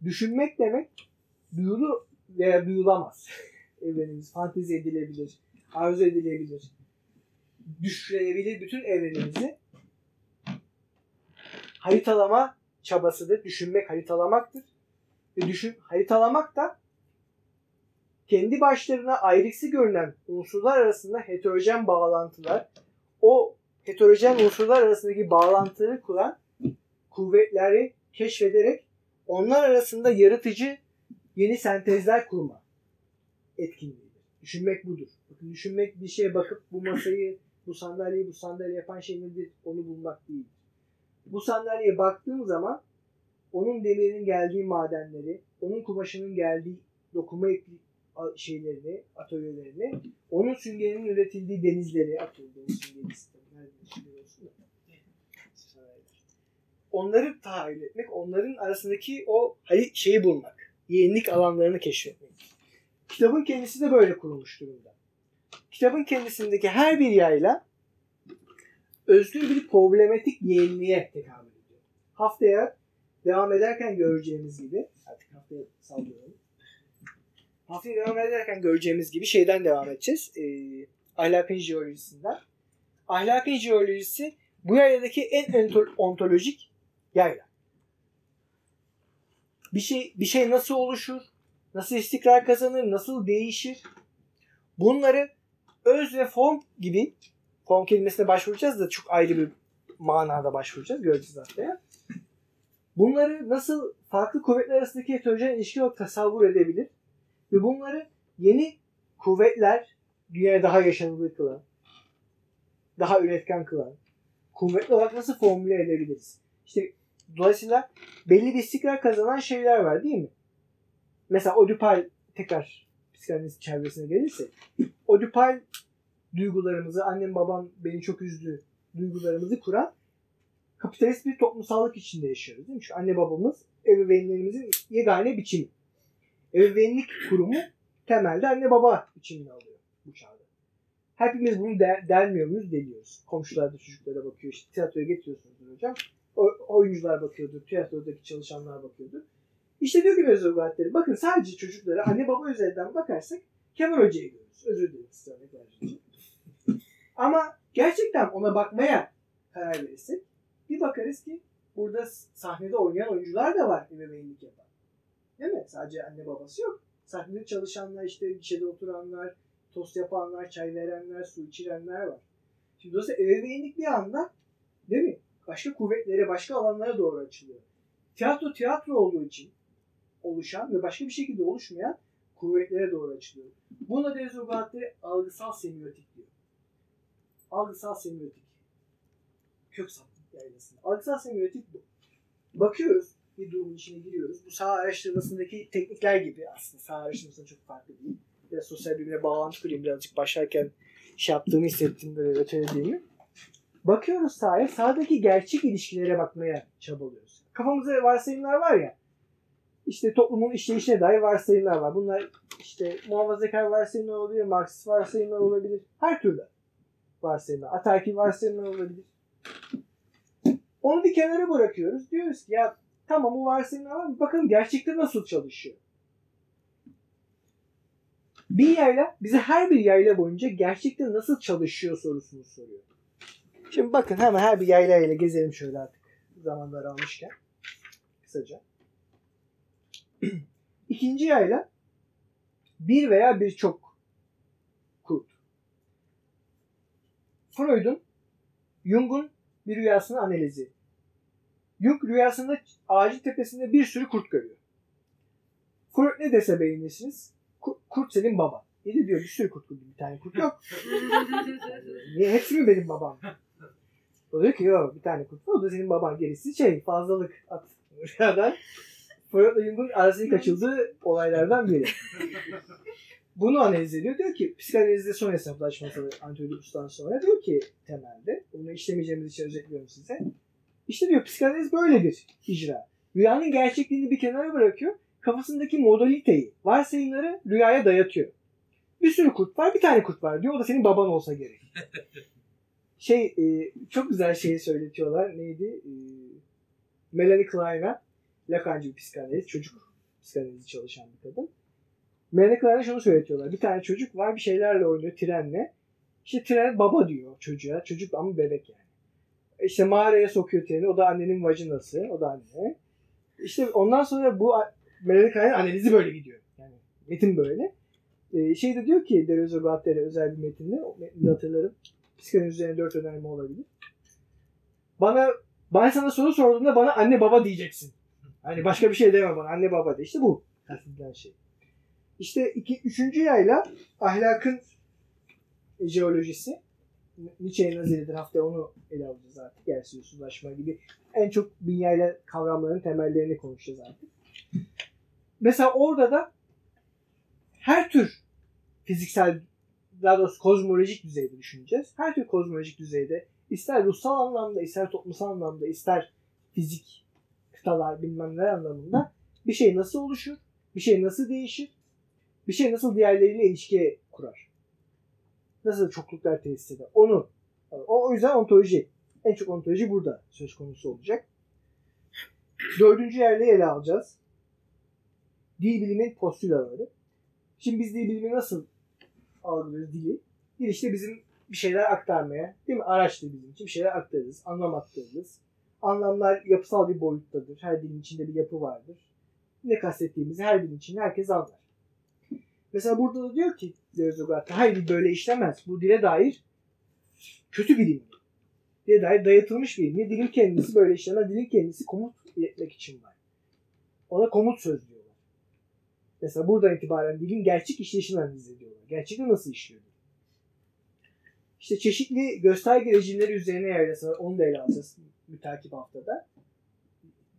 Düşünmek demek duyulur veya duyulamaz. Evrenimiz fantezi edilebilir, arzu edilebilir, düşünebilir bütün evrenimizi haritalama çabasıdır. Düşünmek haritalamaktır. Ve düşün, haritalamak da kendi başlarına ayrıksı görünen unsurlar arasında heterojen bağlantılar, o heterojen unsurlar arasındaki bağlantıları kuran kuvvetleri keşfederek onlar arasında yaratıcı yeni sentezler kurma etkinliğidir. Düşünmek budur. Bakın düşünmek bir şeye bakıp bu masayı, bu sandalyeyi, bu sandalye yapan şey nedir onu bulmak değil. Bu sandalyeye baktığım zaman onun demirinin geldiği madenleri, onun kumaşının geldiği dokuma şeylerini, atölyelerini, onun süngerinin üretildiği denizleri, atıyorum süngeri sünger olsun da. Onları tahayyül etmek, onların arasındaki o hani şeyi bulmak, yenilik alanlarını keşfetmek. Kitabın kendisi de böyle kurulmuş durumda. Kitabın kendisindeki her bir yayla özgür bir problematik yeğenliğe tekabül ediyor. Haftaya devam ederken göreceğimiz gibi artık haftaya sallıyorum. Haftaya devam ederken göreceğimiz gibi şeyden devam edeceğiz. Ee, ahlakın jeolojisinden. Ahlakın jeolojisi bu yayladaki en ontolojik yayla. Bir şey bir şey nasıl oluşur? Nasıl istikrar kazanır? Nasıl değişir? Bunları öz ve form gibi form kelimesine başvuracağız da çok ayrı bir manada başvuracağız. Göreceğiz haftaya. Bunları nasıl farklı kuvvetler arasındaki heterojen ilişki olarak tasavvur edebilir ve bunları yeni kuvvetler dünyaya daha yaşanılır kılan, daha üretken kılan, kuvvetli olarak nasıl formüle edebiliriz? İşte dolayısıyla belli bir istikrar kazanan şeyler var değil mi? Mesela Oedipal tekrar psikanaliz çevresine gelirse Oedipal duygularımızı, annem babam beni çok üzdü duygularımızı kuran kapitalist bir toplumsallık içinde yaşıyoruz değil mi? Şu anne babamız ebeveynlerimizin yegane biçimi. Ebeveynlik kurumu temelde anne baba biçimini alıyor bu çağda. Hepimiz bunu der, dermiyor muyuz? Deliyoruz. Komşular da çocuklara bakıyor. İşte tiyatroya getiriyorsunuzdur hocam. O, oyuncular bakıyordur. Tiyatrodaki çalışanlar bakıyordur. İşte diyor ki Mevzu Gazetleri, bakın sadece çocuklara anne baba üzerinden bakarsak Kemal Hoca'yı görürüz. Özür dilerim size örnek. Ama gerçekten ona bakmaya karar verirsek bir bakarız ki burada sahnede oynayan oyuncular da var ebeveynlik yapan. Değil mi? Sadece anne babası yok. Sahnede çalışanlar işte gişede oturanlar, tost yapanlar, çay verenler, su içirenler var. Şimdi dolayısıyla ebeveynlik bir anda değil mi? Başka kuvvetlere, başka alanlara doğru açılıyor. Tiyatro tiyatro olduğu için oluşan ve başka bir şekilde oluşmayan kuvvetlere doğru açılıyor. Buna Dezogatleri algısal semiotik diyor. Algısal semiotik. Kök sapı yaylasında. Algısal semiotik bu. Bakıyoruz, bir durumun içine giriyoruz. Bu saha araştırmasındaki teknikler gibi aslında saha araştırmasında çok farklı değil. Biraz sosyal bilimle bağlantı kurayım birazcık başlarken şey yaptığımı hissettim böyle ötelediğimi. Bakıyoruz sahaya, sahadaki gerçek ilişkilere bakmaya çabalıyoruz. Kafamızda varsayımlar var ya, işte toplumun işleyişine dair varsayımlar var. Bunlar işte muhafazakar varsayımlar olabilir, Marksist varsayımlar olabilir. Her türlü varsayımlar. Ataerkil varsayımlar olabilir. Onu bir kenara bırakıyoruz. Diyoruz ki ya tamam bu varsayımlar var? Bakalım gerçekte nasıl çalışıyor? Bir yayla bize her bir yayla boyunca gerçekte nasıl çalışıyor sorusunu soruyor. Şimdi bakın hemen her bir yayla ile gezelim şöyle artık zamanları almışken. Kısaca. İkinci yayla bir veya birçok kurt. Freud'un Jung'un bir rüyasını analizi. Jung rüyasında ağacın tepesinde bir sürü kurt görüyor. Freud ne dese beğenirsiniz? Kurt, kurt senin baban. İyi de diyor bir sürü kurt gördüm. Bir tane kurt yok. Niye hepsi mi benim babam? O diyor ki yok bir tane kurt var. O da senin baban. Gerisi şey fazlalık at rüyadan. Freud'la Jung'un arasındaki kaçıldığı olaylardan biri. Bunu analiz ediyor. Diyor ki psikanalizde son hesaplaşması Antiochus'tan sonra diyor ki temelde bunu işlemeyeceğimiz için özetliyorum size. İşte diyor psikanaliz böyle bir icra. Rüyanın gerçekliğini bir kenara bırakıyor. Kafasındaki modaliteyi, varsayımları rüyaya dayatıyor. Bir sürü kurt var, bir tane kurt var diyor. O da senin baban olsa gerek. şey, e, çok güzel şeyi söyletiyorlar. Neydi? E, Melanie Klein'a Lacancı bir psikanalist, çocuk psikanalizi çalışan bir kadın. Melanie Klein'a şunu söyletiyorlar. Bir tane çocuk var bir şeylerle oynuyor trenle. İşte tren baba diyor çocuğa. Çocuk ama bebek yani. İşte mağaraya sokuyor treni. O da annenin vajinası. O da anne. İşte ondan sonra bu Melanie Klein'in analizi böyle gidiyor. Yani metin böyle. Ee, şey de diyor ki Deleuze Guattari özel bir metinde. O metninde hatırlarım. Psikanaliz üzerine dört önerme olabilir. Bana ben sana soru sorduğumda bana anne baba diyeceksin. Hani başka bir şey deme bana. Anne baba de. İşte bu. Kastedilen şey. İşte iki, üçüncü yayla ahlakın jeolojisi. Nietzsche'nin naziridir. Haftaya onu ele alacağız artık. Gerçi uzlaşma gibi. En çok bin yayla kavramlarının temellerini konuşacağız artık. mesela orada da her tür fiziksel daha doğrusu kozmolojik düzeyde düşüneceğiz. Her tür kozmolojik düzeyde ister ruhsal anlamda, ister toplumsal anlamda, ister fizik kıtalar bilmem ne anlamında bir şey nasıl oluşur, bir şey nasıl değişir, bir şey nasıl diğerleriyle ilişki kurar. Nasıl çokluklar tesis eder. Onu o, o yüzden ontoloji en çok ontoloji burada söz konusu olacak. Dördüncü yerde ele alacağız. Dil bilimin postülaları. Şimdi biz dil bilimi nasıl algılıyoruz dili? Dil işte bizim bir şeyler aktarmaya, değil mi? Araçtır bizim için. Bir şeyler aktarırız, anlam aktarırız. Anlamlar yapısal bir boyuttadır. Her dilin içinde bir yapı vardır. Ne kastettiğimizi her dilin içinde herkes anlar. Mesela burada da diyor ki Leozogat'ta hayır böyle işlemez. Bu dile dair kötü bir ilim. Dile dair dayatılmış bir ilim. Dilin kendisi böyle işlemez. Dilin kendisi komut iletmek için var. Ona komut söz diyorlar. Mesela buradan itibaren dilin gerçek işleyişini analiz ediyorlar. Gerçekte nasıl işliyor? İşte çeşitli gösterge rejimleri üzerine yerleşir. Onu da ele alacağız mütakip haftada.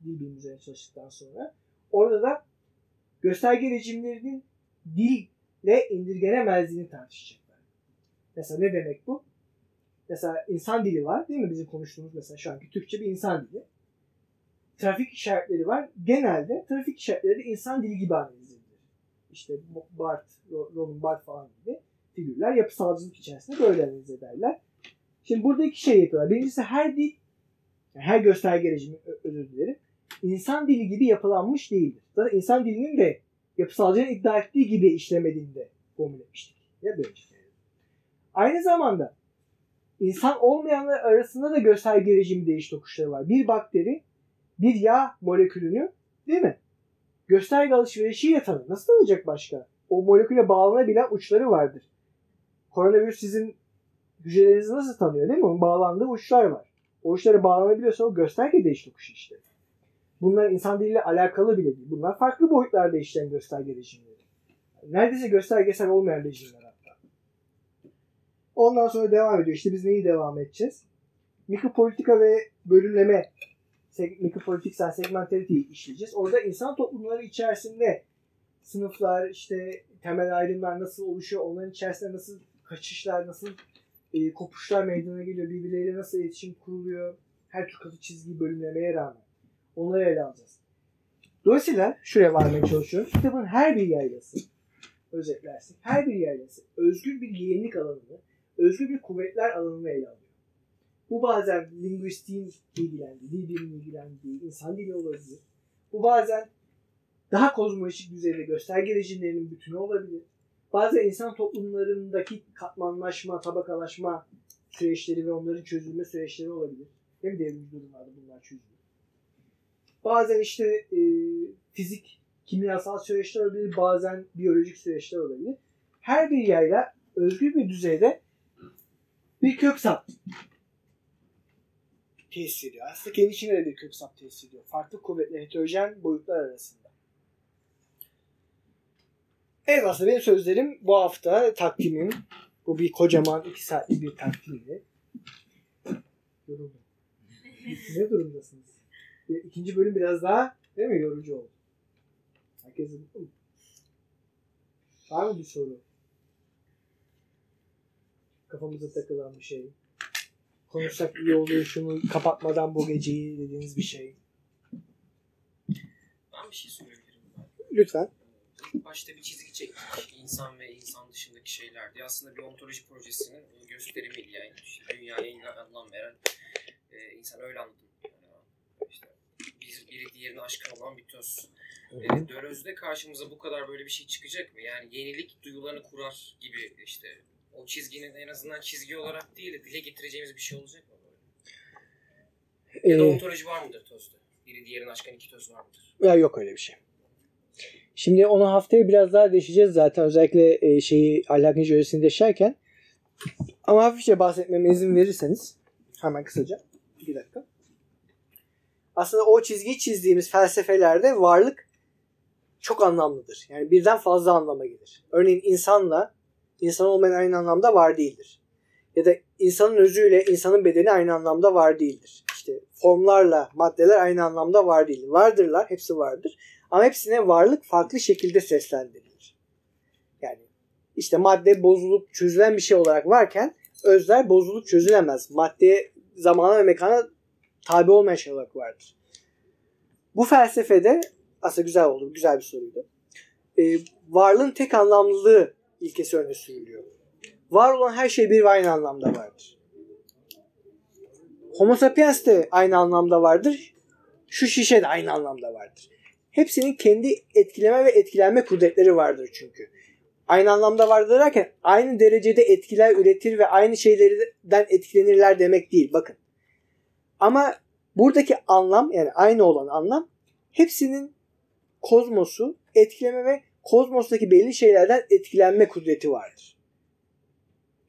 Dil bilimi üzerine çalıştıktan sonra. Orada da gösterge rejimlerinin dille indirgenemezliğini tartışacaklar. Mesela ne demek bu? Mesela insan dili var değil mi? Bizim konuştuğumuz mesela şu anki Türkçe bir insan dili. Trafik işaretleri var. Genelde trafik işaretleri de insan dili gibi analiz edilir. İşte Bart, Roland Barthes falan gibi figürler yapısalcılık içerisinde böyle analiz ederler. Şimdi burada iki şey yapıyorlar. Birincisi her dil, yani her gösterge rejimi özür dilerim, insan dili gibi yapılanmış değildir. Zaten insan dilinin de yapısalcının iddia ettiği gibi işlemediğinde formül etmiştik. Ya böyle işte. Aynı zamanda insan olmayanlar arasında da gösterge rejimi değiş tokuşları var. Bir bakteri bir yağ molekülünü değil mi? Gösterge alışverişiyle tanır. Nasıl tanıyacak başka? O moleküle bağlanabilen uçları vardır. Koronavirüs sizin hücrelerinizi nasıl tanıyor değil mi? Onun bağlandığı uçlar var. O uçlara bağlanabiliyorsa o gösterge değiş tokuşu işte. Bunlar insan diliyle alakalı bile değil. Bunlar farklı boyutlarda işleyen gösterge rejimleri. Neredeyse göstergesel olmayan rejimler hatta. Ondan sonra devam ediyor. İşte biz neyi devam edeceğiz? Mikropolitika ve bölümleme mikropolitiksel segmentality işleyeceğiz. Orada insan toplumları içerisinde sınıflar, işte temel ayrımlar nasıl oluşuyor, onların içerisinde nasıl kaçışlar, nasıl e, kopuşlar meydana geliyor, birbirleriyle nasıl iletişim kuruluyor, her tür katı çizgi bölümlemeye rağmen. Onları ele alacağız. Dolayısıyla şuraya varmaya çalışıyorum. Kitabın her bir yaylası, özetlersek, her bir yaylası özgür bir yeğenlik alanını, özgür bir kuvvetler alanını ele alıyor. Bu bazen lingüistiğin ilgilendiği, dil ilgilendiği, insan dili olabilir. Bu bazen daha kozmolojik düzeyde gösterge rejimlerinin bütünü olabilir. Bazen insan toplumlarındaki katmanlaşma, tabakalaşma süreçleri ve onların çözülme süreçleri olabilir. Mi devrimci durumlarda bunlar çözülür. Bazen işte e, fizik, kimyasal süreçler olabilir, bazen biyolojik süreçler olabilir. Her bir yayla özgür bir düzeyde bir kök sap tesis ediyor. Aslında kendi içinde de bir kök sap tesis ediyor. Farklı kuvvetler, heterojen boyutlar arasında. Evet aslında benim sözlerim bu hafta takvimim. Bu bir kocaman iki saatlik bir takvimdi. Yoruldum. ne durumdasınız? İkinci bölüm biraz daha değil mi yorucu oldu. Herkes mutlu mu? Var mı bir soru? Kafamıza takılan bir şey. Konuşsak iyi olur şunu kapatmadan bu geceyi dediğiniz bir şey. Ben bir şey sorabilirim. Lütfen. Başta bir çizgi çektik. İnsan ve insan dışındaki şeylerdi. Aslında bir ontoloji projesinin gösterimiydi yani. Dünyaya anlam veren e, insan öyle anladım. Biri diğerine aşkın olan bir töz. E, Döloz'da karşımıza bu kadar böyle bir şey çıkacak mı? Yani yenilik duyularını kurar gibi işte o çizginin en azından çizgi olarak değil de dile getireceğimiz bir şey olacak mı? Böyle? Ya da Ee, ontoloji var mıdır tözde? Biri diğerine aşkın iki töz var mıdır? Ya yok öyle bir şey. Şimdi onu haftaya biraz daha değişeceğiz zaten özellikle e, şeyi ahlakın jöresini deşerken. Ama hafifçe bahsetmeme izin verirseniz hemen kısaca. Bir dakika. Aslında o çizgiyi çizdiğimiz felsefelerde varlık çok anlamlıdır. Yani birden fazla anlama gelir. Örneğin insanla insan olmayan aynı anlamda var değildir. Ya da insanın özüyle insanın bedeni aynı anlamda var değildir. İşte formlarla maddeler aynı anlamda var değildir. Vardırlar, hepsi vardır. Ama hepsine varlık farklı şekilde seslendirilir. Yani işte madde bozulup çözülen bir şey olarak varken özler bozulup çözülemez. Maddeye, zamana ve mekana tabi olmayan şey olarak vardır. Bu felsefede aslında güzel oldu. Güzel bir soruydu. Ee, varlığın tek anlamlılığı ilkesi öne sürülüyor. Var olan her şey bir ve aynı anlamda vardır. Homo sapiens de aynı anlamda vardır. Şu şişe de aynı anlamda vardır. Hepsinin kendi etkileme ve etkilenme kudretleri vardır çünkü. Aynı anlamda vardır derken aynı derecede etkiler üretir ve aynı şeylerden etkilenirler demek değil. Bakın. Ama buradaki anlam yani aynı olan anlam hepsinin kozmosu etkileme ve kozmostaki belli şeylerden etkilenme kudreti vardır.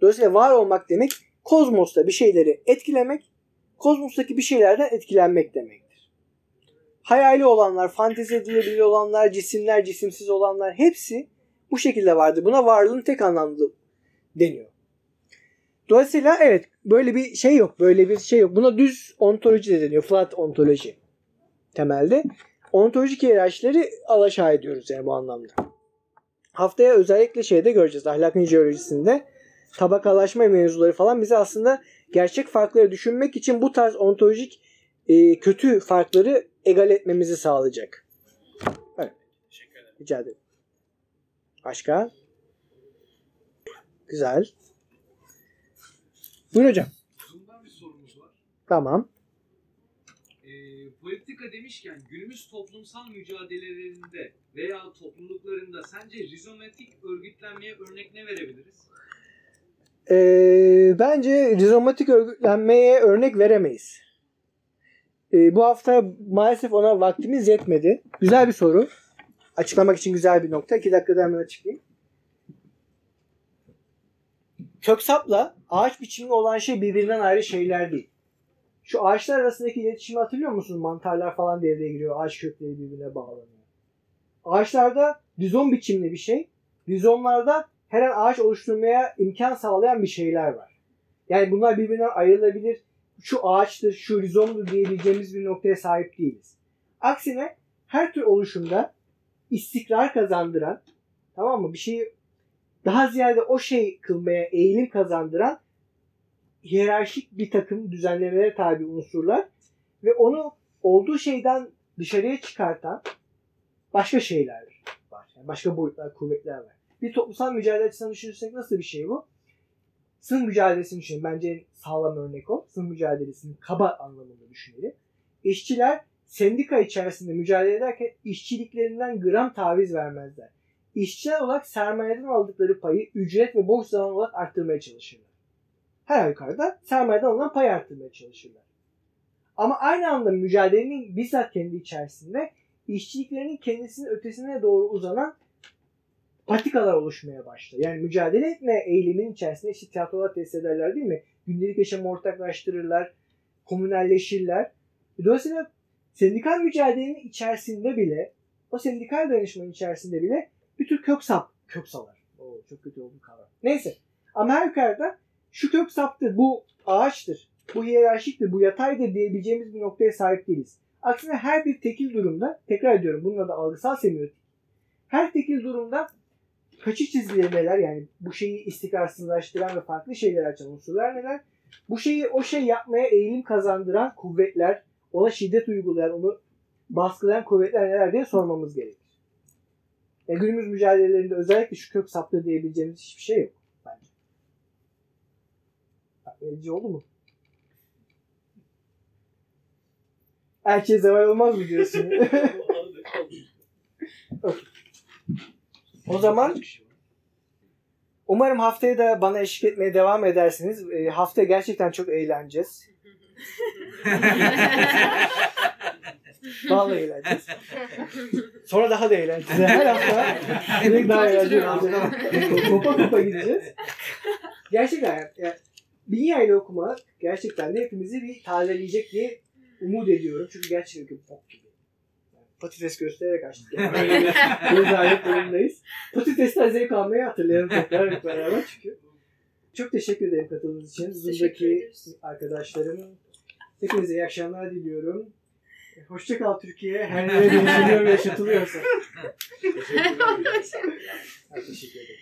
Dolayısıyla var olmak demek kozmosta bir şeyleri etkilemek, kozmostaki bir şeylerden etkilenmek demektir. Hayali olanlar, fantezi edilebilir olanlar, cisimler, cisimsiz olanlar hepsi bu şekilde vardır. Buna varlığın tek anlamlı deniyor. Dolayısıyla evet böyle bir şey yok. Böyle bir şey yok. Buna düz ontoloji de deniyor. Flat ontoloji temelde. Ontolojik hiyerarşileri alaşağı ediyoruz yani bu anlamda. Haftaya özellikle şeyde göreceğiz. Ahlakın jeolojisinde tabakalaşma mevzuları falan bize aslında gerçek farkları düşünmek için bu tarz ontolojik e, kötü farkları egal etmemizi sağlayacak. Teşekkür ederim. Rica ederim. Başka? Güzel. Buyur hocam. Zoom'dan bir sorumuz var. Tamam. Ee, politika demişken günümüz toplumsal mücadelelerinde veya topluluklarında sence rizomatik örgütlenmeye örnek ne verebiliriz? Ee, bence rizomatik örgütlenmeye örnek veremeyiz. Ee, bu hafta maalesef ona vaktimiz yetmedi. Güzel bir soru. Açıklamak için güzel bir nokta. İki dakikada hemen açıklayayım. Köksapla ağaç biçimi olan şey birbirinden ayrı şeyler değil. Şu ağaçlar arasındaki iletişimi hatırlıyor musunuz? Mantarlar falan devreye giriyor. Ağaç kökleri birbirine bağlanıyor. Ağaçlarda rizom biçimli bir şey. Rizomlarda her an ağaç oluşturmaya imkan sağlayan bir şeyler var. Yani bunlar birbirinden ayrılabilir. Şu ağaçtır, şu rizomdur diyebileceğimiz bir noktaya sahip değiliz. Aksine her tür oluşumda istikrar kazandıran, tamam mı? Bir şeyi daha ziyade o şey kılmaya eğilim kazandıran hiyerarşik bir takım düzenlemelere tabi unsurlar ve onu olduğu şeyden dışarıya çıkartan başka şeyler var. Yani başka boyutlar, kuvvetler var. Bir toplumsal mücadele açısından düşünürsek nasıl bir şey bu? Sınıf mücadelesini düşünün. Bence en sağlam örnek o. Sınıf mücadelesinin kaba anlamında düşünelim. İşçiler sendika içerisinde mücadele ederken işçiliklerinden gram taviz vermezler. İşçiler olarak sermayeden aldıkları payı ücret ve boş zaman olarak arttırmaya çalışırlar. Her halükarda sermayeden alınan pay arttırmaya çalışırlar. Ama aynı anda mücadelenin bizzat kendi içerisinde işçiliklerinin kendisinin ötesine doğru uzanan patikalar oluşmaya başlar. Yani mücadele etme eğiliminin içerisinde işte tiyatrolar tesis ederler değil mi? Gündelik yaşamı ortaklaştırırlar, komünelleşirler. Dolayısıyla sendikal mücadelenin içerisinde bile, o sendikal dayanışmanın içerisinde bile bir tür kök sap, kök salar. Oo, çok kötü oldu kavram. Neyse. Yukarıda şu kök saptır, bu ağaçtır, bu hiyerarşiktir, bu yataydır diyebileceğimiz bir noktaya sahip değiliz. Aksine her bir tekil durumda, tekrar ediyorum bunun adı algısal semiotik. Her tekil durumda kaçış çizgileri yani bu şeyi istikrarsızlaştıran ve farklı şeyler açan unsurlar neler? Bu şeyi o şey yapmaya eğilim kazandıran kuvvetler, ona şiddet uygulayan, onu baskılayan kuvvetler neler diye sormamız gerekir. E, günümüz mücadelelerinde özellikle şu kök saptı diyebileceğimiz hiçbir şey yok bence. Verici oldu mu? Erkeğe zeval olmaz mı diyorsun? o zaman umarım haftaya da bana eşlik etmeye devam edersiniz. E, haftaya gerçekten çok eğleneceğiz. Vallahi eğleneceğiz. Sonra daha da eğleneceğiz. Her hafta direkt daha eğlenceli olacak. Kopa kopa gideceğiz. Gerçekten yani, Dünya ile okuma gerçekten de hepimizi bir tazeleyecek diye umut ediyorum. Çünkü gerçekten pop gibi. Yani patates göstererek açtık. Yani. Öyle bir rezalet durumdayız. Patatesten zevk almayı hatırlayalım tekrar hep beraber çünkü. Çok teşekkür ederim katıldığınız için. Zoom'daki arkadaşlarım. Hepinize iyi akşamlar diliyorum. Hoşça kal Türkiye. Her yere yaşanıyor ve yaşatılıyorsa. Teşekkürler. Ha, Teşekkür ederim.